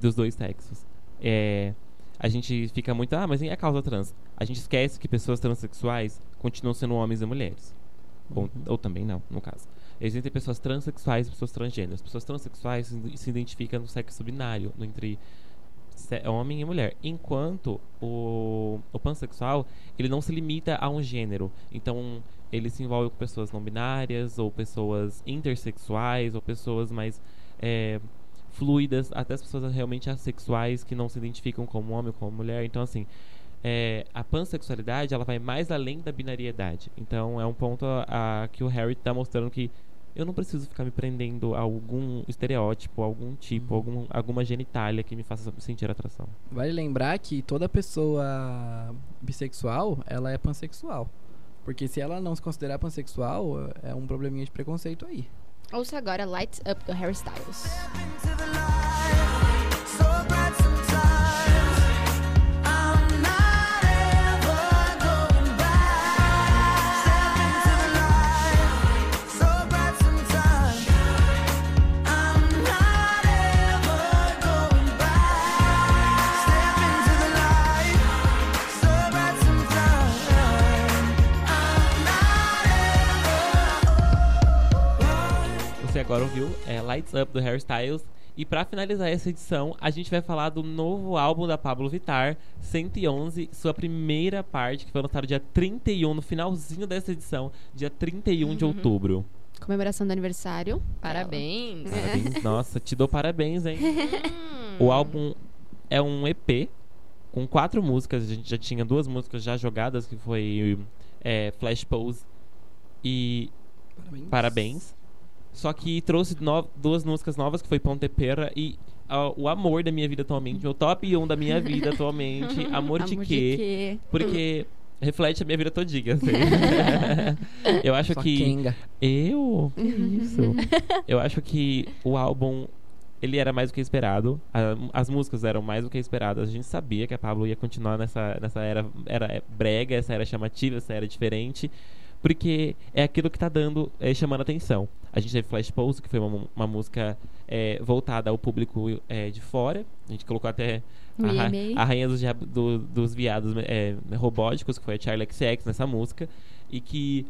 dos dois sexos. É, a gente fica muito, ah, mas e a causa trans? A gente esquece que pessoas transexuais continuam sendo homens e mulheres. Ou, ou também não, no caso. Existem pessoas transexuais e pessoas transgêneras. Pessoas transexuais se, identificam no sexo binário, no entre homem e mulher. Enquanto o, o pansexual, ele não se limita a um gênero. Então, ele se envolve com pessoas não binárias, ou pessoas intersexuais, ou pessoas mais é, fluidas, até as pessoas realmente assexuais que não se identificam como homem ou como mulher. Então, assim, é, a pansexualidade ela vai mais além da binariedade. Então é um ponto a, a que o Harry tá mostrando que eu não preciso ficar me prendendo a algum estereótipo, algum tipo, algum, alguma genitália que me faça sentir atração. Vale lembrar que toda pessoa bissexual, ela é pansexual. Porque se ela não se considerar pansexual, é um probleminha de preconceito aí. Ouça agora Lights Up do Harry Styles. Agora ouviu é Lights Up do Harry Styles. E pra finalizar essa edição, a gente vai falar do novo álbum da Pablo Vittar, 111, sua primeira parte, que foi lançado dia 31, no finalzinho dessa edição, dia 31 de outubro. Comemoração do aniversário. Parabéns. Parabéns, nossa, te dou parabéns, hein? Hum. O álbum é um EP com quatro músicas. A gente já tinha duas músicas já jogadas, que foi é, Flash Pose e Parabéns. Parabéns. Só que trouxe no- duas músicas novas, que foi Ponte Perra e ah, o amor da minha vida atualmente. Meu top 1 da minha vida atualmente. Amor, de Amor quê? quê? Porque reflete a minha vida todinha, assim. Eu acho Sua que... Kenga. Eu? Que isso? Eu acho que o álbum ele era mais do que esperado. A- as músicas eram mais do que esperadas. A gente sabia que a Pablo ia continuar nessa, nessa era, era brega, essa era chamativa, essa era diferente. Porque é aquilo que tá dando, é, chamando atenção. A gente teve Flash Pose, que foi uma, uma música é, voltada ao público é, de fora. A gente colocou até a, ra- a rainha dos, do- dos viados é, robóticos, que foi a Charlie XX nessa música. E que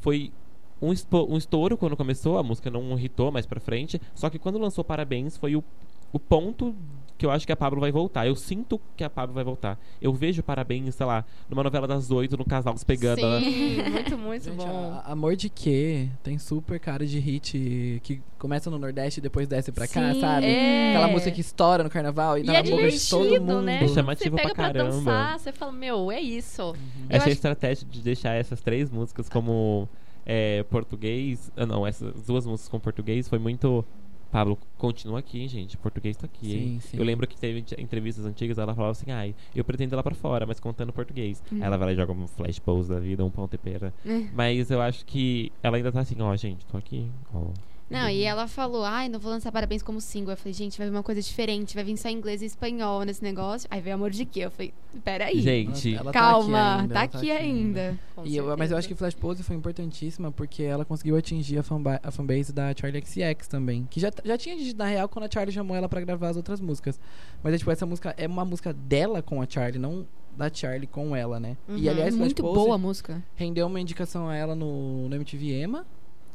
foi um, um estouro quando começou, a música não hitou mais pra frente. Só que quando lançou Parabéns, foi o, o ponto que eu acho que a Pablo vai voltar. Eu sinto que a Pablo vai voltar. Eu vejo Parabéns, sei lá, numa novela das oito, no casal se pegando. ela- Sim, muito, muito Gente, bom. a- Amor de quê? Tem super cara de hit que começa no Nordeste e depois desce pra cá, Sim. sabe? É. Aquela música que estoura no carnaval e, E tá é boca de todo divertido, mundo. né? É Você chamativo pega pra caramba. dançar, você fala, meu, é isso. Eu Essa acho- estratégia de deixar essas três músicas como é, português. ah, Não, essas duas músicas com português foi muito. Pablo, continua aqui, gente. Português tá aqui? Sim, sim. Eu lembro que teve ent- entrevistas antigas, ela falava assim, ai, eu pretendo ir lá pra fora, mas contando português. Uhum. Aí ela vai lá e joga um flash pose da vida, um pão tempera. É. Mas eu acho que ela ainda tá assim, ó, gente, tô aqui, ó. Não, e ela falou, ai, não vou lançar Parabéns como single. Eu falei, gente, vai vir uma coisa diferente, vai vir só inglês e espanhol nesse negócio. Aí veio Amor de quê? Eu falei, peraí. Gente, Ela- ela Calma, ainda, tá ela aqui ainda. E eu- mas eu acho que Flash Pose foi importantíssima porque ela conseguiu atingir a, fanba a fanbase da Charlie XX também. Que já, já tinha na real, quando a Charlie chamou ela pra gravar as outras músicas. Mas é, tipo, essa música é uma música dela com a Charlie, não da Charlie com ela, né? E Uhum. aliás, Flash Muito Pose boa a música. rendeu uma indicação a ela no, no MTV EMA.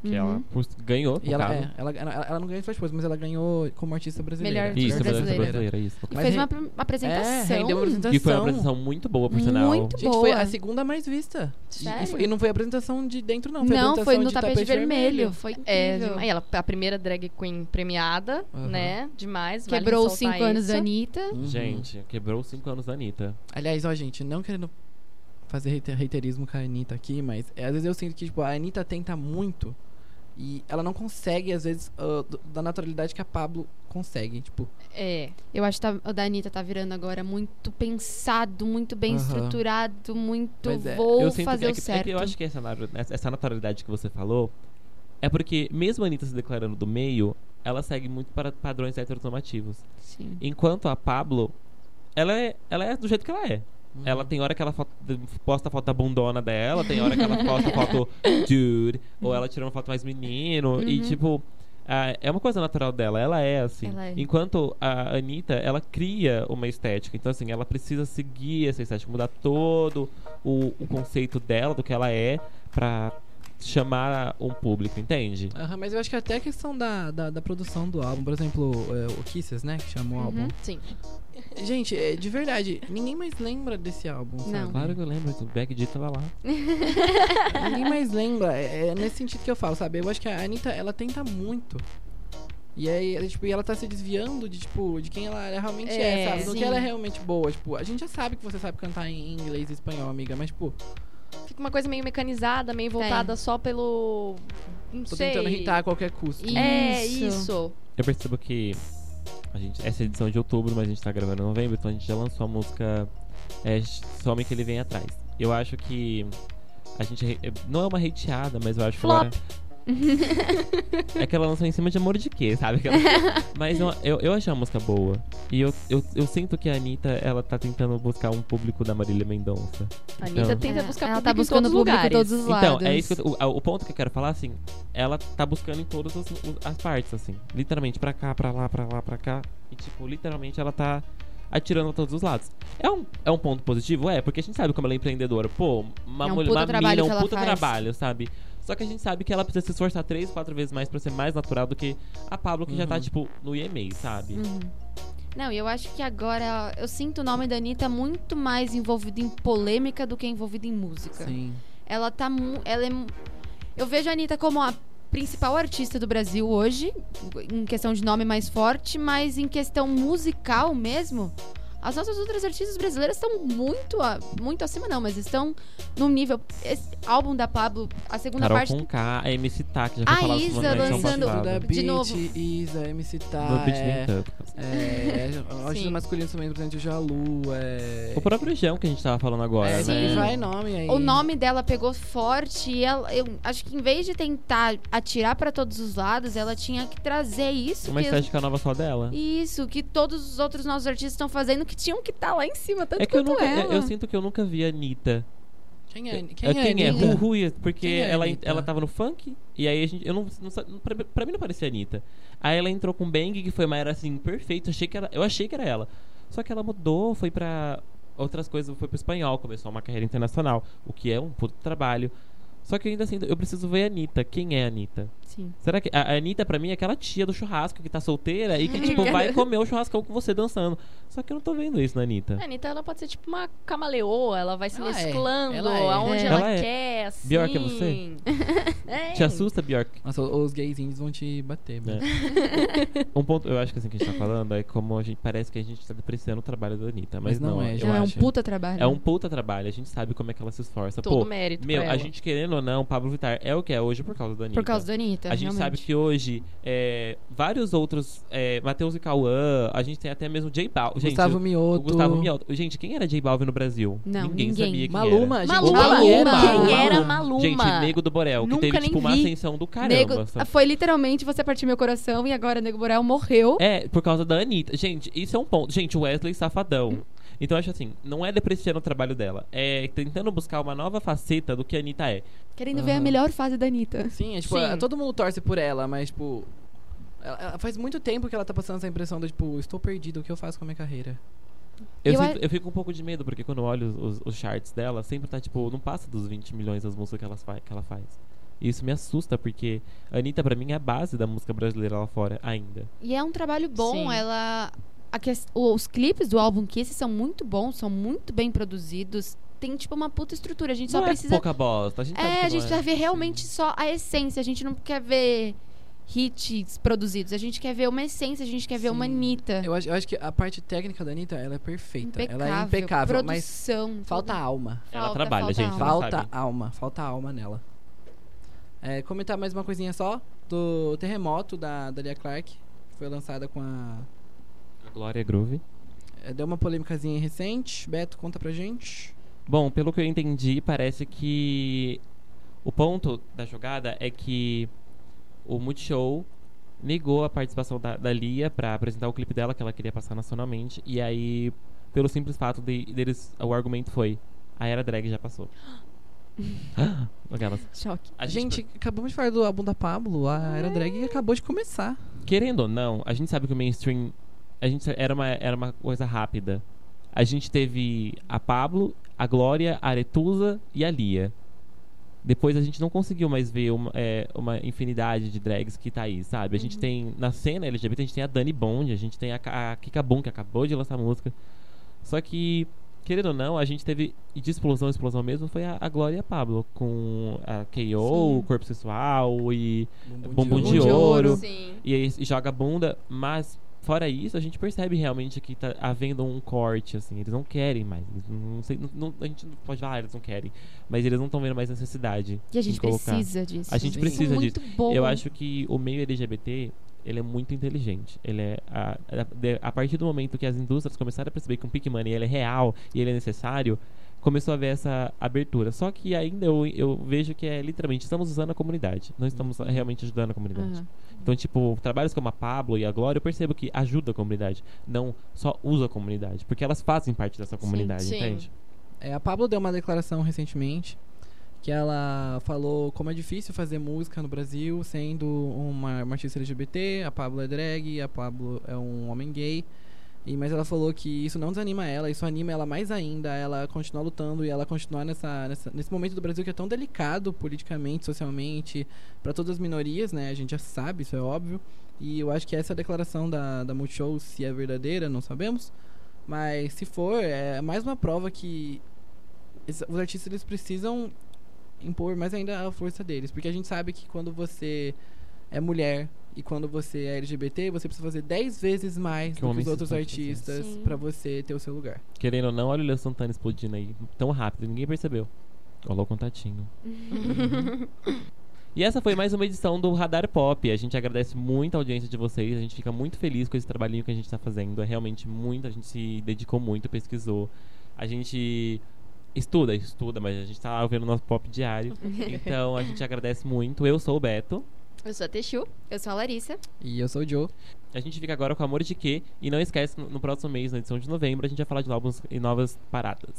Que ela Uhum. pus- ganhou, E ela, é, ela, ela, ela não ganhou Flash Pose, mas ela ganhou como artista brasileira. Melhor Isso, brasileira. brasileira. isso. E Mas fez re- uma pr- apresentação. É, uma apresentação. Que foi uma apresentação muito boa, por sinal. Muito Gente, boa. foi a segunda mais vista. E- E, Sério? foi- e não foi apresentação de dentro, não. Foi Não, foi no de tapete, vermelho. Foi É, incrível. aí ela, a primeira drag queen premiada, Aham. né? Demais. vale Quebrou os ressaltar cinco anos isso. da Anitta. Uhum. Gente, quebrou os cinco anos da Anitta. Aliás, ó, gente, não querendo fazer haterismo com a Anitta aqui, mas é, às vezes eu sinto que, tipo, a Anitta tenta muito e ela não consegue, às vezes, do- da naturalidade que a Pablo consegue. Tipo, É. Eu acho que tá- o da Anitta tá virando agora muito pensado, muito bem estruturado, muito Mas é, vou fazer que, é o que, é certo. que eu acho que essa essa naturalidade que você falou é porque, mesmo a Anitta se declarando do meio, ela segue muito para padrões heteronormativos. Sim. Enquanto a Pablo, ela é, ela é do jeito que ela é. Ela tem hora que ela fo- posta a foto da bundona dela, tem hora que ela posta a foto dude, ou ela tira uma foto mais menino, e Uhum. tipo. ah, é uma coisa natural dela, ela é assim. Ela é. Enquanto a Anitta, ela cria uma estética. Então, assim, ela precisa seguir essa estética, mudar todo o, o conceito dela, do que ela é, pra chamar um público, entende? Aham, mas eu acho que até a questão da, da, da produção do álbum, por exemplo, é, o Kisses, né, que chamou o Uhum. álbum. Sim. Gente, é, de verdade, ninguém mais lembra desse álbum, Não. sabe? Claro que eu lembro, o Back D tava lá. Ninguém mais lembra. É, é nesse sentido que eu falo, sabe? Eu acho que a Anitta, ela tenta muito. E aí, tipo, e ela tá se desviando de, tipo, de quem ela realmente é, É, sabe? Do sim. que ela é realmente boa. Tipo, a gente já sabe que você sabe cantar em inglês e espanhol, amiga, mas, tipo, Fica uma coisa meio mecanizada, meio voltada só pelo. Não tô sei. tentando irritar a qualquer custo. É, Isso. isso. Eu percebo que a gente, essa edição é de outubro, mas a gente tá gravando em novembro, então a gente já lançou a música é, Some que ele vem atrás. Eu acho que a gente não é uma hateada, mas eu acho que Flop. agora é que ela lançou em cima de amor de quê, sabe? Aquela- Mas eu, eu, eu achei a música boa. E eu, eu, eu sinto que a Anitta, ela tá tentando buscar um público da Marília Mendonça. A Anitta Então- tenta É, buscar ela público tá buscando em todos os público em todos os Então, lados. é isso que eu, o, o ponto que eu quero falar, assim, ela tá buscando em todas as, as partes, assim. Literalmente, pra cá, pra lá, pra lá, pra cá. E, tipo, literalmente ela tá atirando a todos os lados. É um, é um ponto positivo? É, porque a gente sabe como ela é empreendedora. Pô, uma É um mulher, puta uma trabalho mina, que um puta faz. trabalho, sabe? Só que a gente sabe que ela precisa se esforçar três, quatro vezes mais pra ser mais natural do que a Pablo, que já tá, Uhum. tipo, no EMA, sabe? Uhum. Não, e eu acho que agora eu sinto o nome da Anitta muito mais envolvido em polêmica do que envolvido em música. Sim. Ela tá ela é Eu vejo a Anitta como a principal artista do Brasil hoje, em questão de nome mais forte, mas em questão musical mesmo, as nossas outras artistas brasileiras estão muito, a- muito acima, não, mas estão num nível. Esse álbum da Pablo, a segunda Carol parte. com K, a MC Tá, que já A foi falar Isa lançando-. Da De Beat, novo. Isa, MC Tá, No beat nem é, tanto. é, artista Sim. masculino também, por exemplo, o Jalu, é... O próprio João que a gente tava falando agora, é, né? e vai nome aí. O nome dela pegou forte e ela, eu acho que em vez de tentar atirar pra todos os lados, ela tinha que trazer isso Uma que estética nova só dela. Isso, que todos os outros nossos artistas estão fazendo, que tinham que estar lá em cima, tanto É que eu nunca. eu- ela. Eu, sinto que eu nunca vi a Anitta. Quem é? Quem É, é? quem é? Ru Rui, porque Quem é ela, Anitta? ela tava no funk, e aí a gente. Eu não, não pra, pra mim não parecia a Anitta. Aí ela entrou com Bang, que foi uma era assim, perfeita. Achei que era, eu achei que era ela. Só que ela mudou, foi pra outras coisas, foi pro espanhol, começou uma carreira internacional, o que é um puto trabalho. Só que ainda assim, eu preciso ver a Anitta. Quem é a Anitta? Sim. Será que. A Anitta, pra mim, é aquela tia do churrasco que tá solteira e que, tipo, vai comer o churrascão com você dançando. Só que eu não tô vendo isso na Anitta. A Anitta, ela pode ser tipo uma camaleoa, ela vai se Ela é, mesclando ela é. aonde É. ela, Ela é. quer, assim. Bjork é você? É. Te assusta, Bjork? Nossa, os gayzinhos vão te bater, mano. Um ponto, eu acho que assim que a gente tá falando é como a gente parece que a gente tá depreciando o trabalho da Anitta, mas, Mas não é, Não, é um acho. puta trabalho. É um puta trabalho, a gente sabe como é que ela se esforça. Todo Pô, mérito meu, pra a ela. gente querendo ou não, Pablo Vittar é o que é hoje por causa da Anitta. Por causa da Anitta, A gente realmente. sabe que hoje é, vários outros, é, Matheus e Cauã, a gente tem até mesmo J Balvin. Gustavo o- Mioto. O Gustavo Mioto. Gente, quem era J Balvin no Brasil? Não, ninguém, ninguém. sabia quem Maluma, era. gente. Maluma, Maluma. quem era Maluma. Maluma? Gente, Nego do Borel, que Nunca teve tipo uma ascensão do caramba. Nego, sabe? foi literalmente você partiu meu coração e agora Nego Borel morreu. É, por causa da Anitta. Gente, isso é um ponto. Gente, Wesley Safadão. Então eu acho assim, não é depreciando o trabalho dela. É tentando buscar uma nova faceta do que a Anitta é. Querendo ver a melhor fase da Anitta. Sim, é tipo, Sim. é, todo mundo torce por ela, mas tipo. ela- ela faz muito tempo que ela tá passando essa impressão de, tipo, estou perdido, o que eu faço com a minha carreira? Eu, Eu sinto- a- eu fico um pouco de medo, porque quando eu olho os, os charts dela, sempre tá tipo, não passa dos 20 milhões as músicas que ela, fa- que ela faz. E isso me assusta, porque a Anitta, pra mim, é a base da música brasileira lá fora, ainda. E é um trabalho bom, Sim. ela... a ques- Os clipes do álbum Kiss são muito bons, são muito bem produzidos. Tem, tipo, uma puta estrutura. A gente só não precisa... é pouca bosta. A gente sabe É, que a gente é. quer ver realmente só a essência. A gente não quer ver hits produzidos. A gente quer ver uma essência, a gente quer ver uma Sim. Anitta. Eu acho, eu acho que a parte técnica da Anitta, ela é perfeita. Ela é impecável, mas Produção. falta tudo. alma. Ela Falta, trabalha, falta gente. alma. Falta sabe. alma, falta alma nela. É, comentar mais uma coisinha só do Terremoto da Dalia Clark, que foi lançada com a. Glória Groove. é, deu uma polêmicazinha recente. Beto, conta pra gente. Bom, pelo que eu entendi, parece que o ponto da jogada é que o Multishow negou a participação da, da Lia pra apresentar o clipe dela que ela queria passar nacionalmente. E aí, pelo simples fato de, deles, o argumento foi: a era drag já passou. Aquelas. Choque. A gente, acabamos de falar do álbum da Pablo, a Era Drag acabou de começar. querendo ou não, a gente sabe que o mainstream a gente era uma, era uma coisa rápida. A gente teve a Pablo, a Glória, a Aretusa e a Lia. Depois a gente não conseguiu mais ver uma, é, uma infinidade de drags que tá aí, sabe? A gente tem, na cena LGBT, a gente tem a Dani Bond, a gente tem a, a Kika Boom, que acabou de lançar música. Só que, querendo ou não, a gente teve, e de explosão, explosão mesmo, foi a, a Glória e a Pablo, com a KO, o Corpo Sensual e Bumbum de, de Ouro. Ouro. Sim. E aí e joga a bunda, mas fora isso, a gente percebe realmente que tá havendo um corte, assim, eles não querem mais. Não, sei, não- não- a gente não pode falar, ah, eles não querem, mas eles não estão vendo mais necessidade. E a gente precisa disso. A gente Sim. precisa disso. Boa. Eu acho que o meio LGBT, ele é muito inteligente. Ele é a, a, a partir do momento que as indústrias começaram a perceber que um pick money ele é real e ele é necessário, começou a haver essa abertura. Só que ainda eu, eu vejo que é literalmente estamos usando a comunidade, não estamos realmente ajudando a comunidade. Aham. Então, tipo, trabalhos como a Pablo e a Glória, eu percebo que ajuda a comunidade, não só usa a comunidade, porque elas fazem parte dessa comunidade, sim. entende? É, a Pablo deu uma declaração recentemente que ela falou como é difícil fazer música no Brasil sendo uma, uma artista LGBT. A Pablo é drag, a Pablo é um homem gay. E, mas ela falou que isso não desanima ela, isso anima ela mais ainda, ela continuar lutando e ela continuar nessa, nessa- nesse momento do Brasil que é tão delicado politicamente, socialmente, para todas as minorias, né? A gente já sabe, isso é óbvio. E eu acho que essa declaração da, da Multishow, se é verdadeira, não sabemos. Mas se for, é mais uma prova que os artistas eles precisam impor mais ainda a força deles. Porque a gente sabe que quando você é mulher e quando você é LGBT, você precisa fazer 10 vezes mais Que do que os outros fazer. artistas pra você ter o seu lugar. Querendo ou não, olha o Léo Santana explodindo aí tão rápido, ninguém percebeu. Olha o contatinho. E essa foi mais uma edição do Radar Pop. A gente agradece muito a audiência de vocês. A gente fica muito feliz com esse trabalhinho que a gente tá fazendo. É realmente muito. A gente se dedicou muito, pesquisou. A gente estuda, estuda, mas a gente tá ouvindo o nosso pop diário. Então a gente agradece muito. Eu sou o Beto. Eu sou a Texu. Eu sou a Larissa. E eu sou o Joe. A gente fica agora com Amor de Quê. E não esquece, no próximo mês, na edição de novembro, a gente vai falar de álbuns e novas paradas.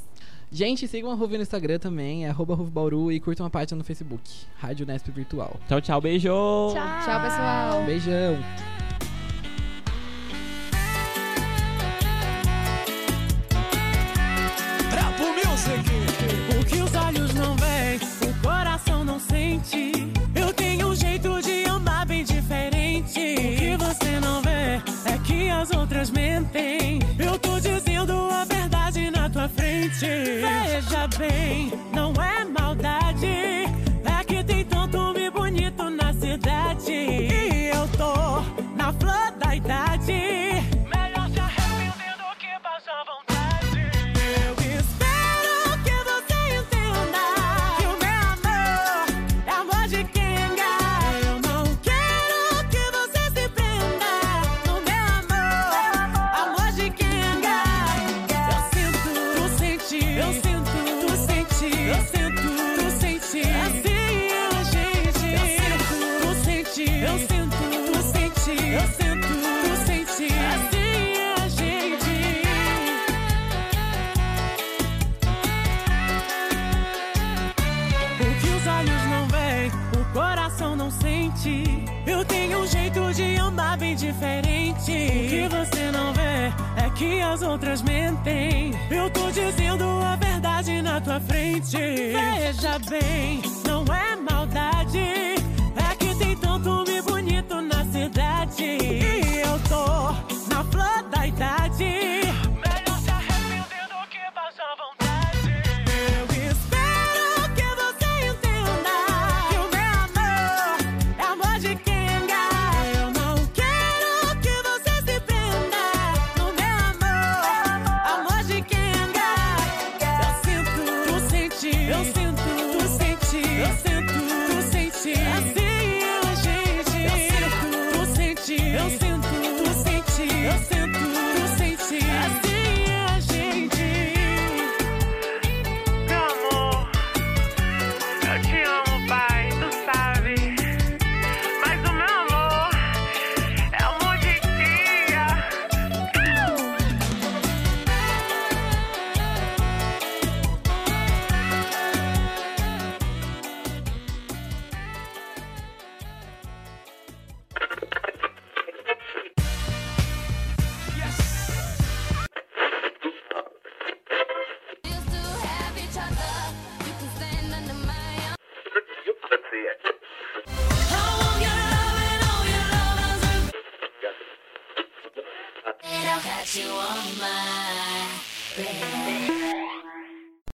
Gente, sigam a Ruve no Instagram também, é arroba Ruve Bauru e curtam a página no Facebook, Rádio Nesp Virtual. Tchau, tchau, beijo! Tchau, pessoal. Beijão! Diferente. O que você não vê é que as outras mentem. Eu tô dizendo a verdade na tua frente. Veja bem, não é maldade. É que tem tanto homem bonito na cidade. E eu tô na flor da idade.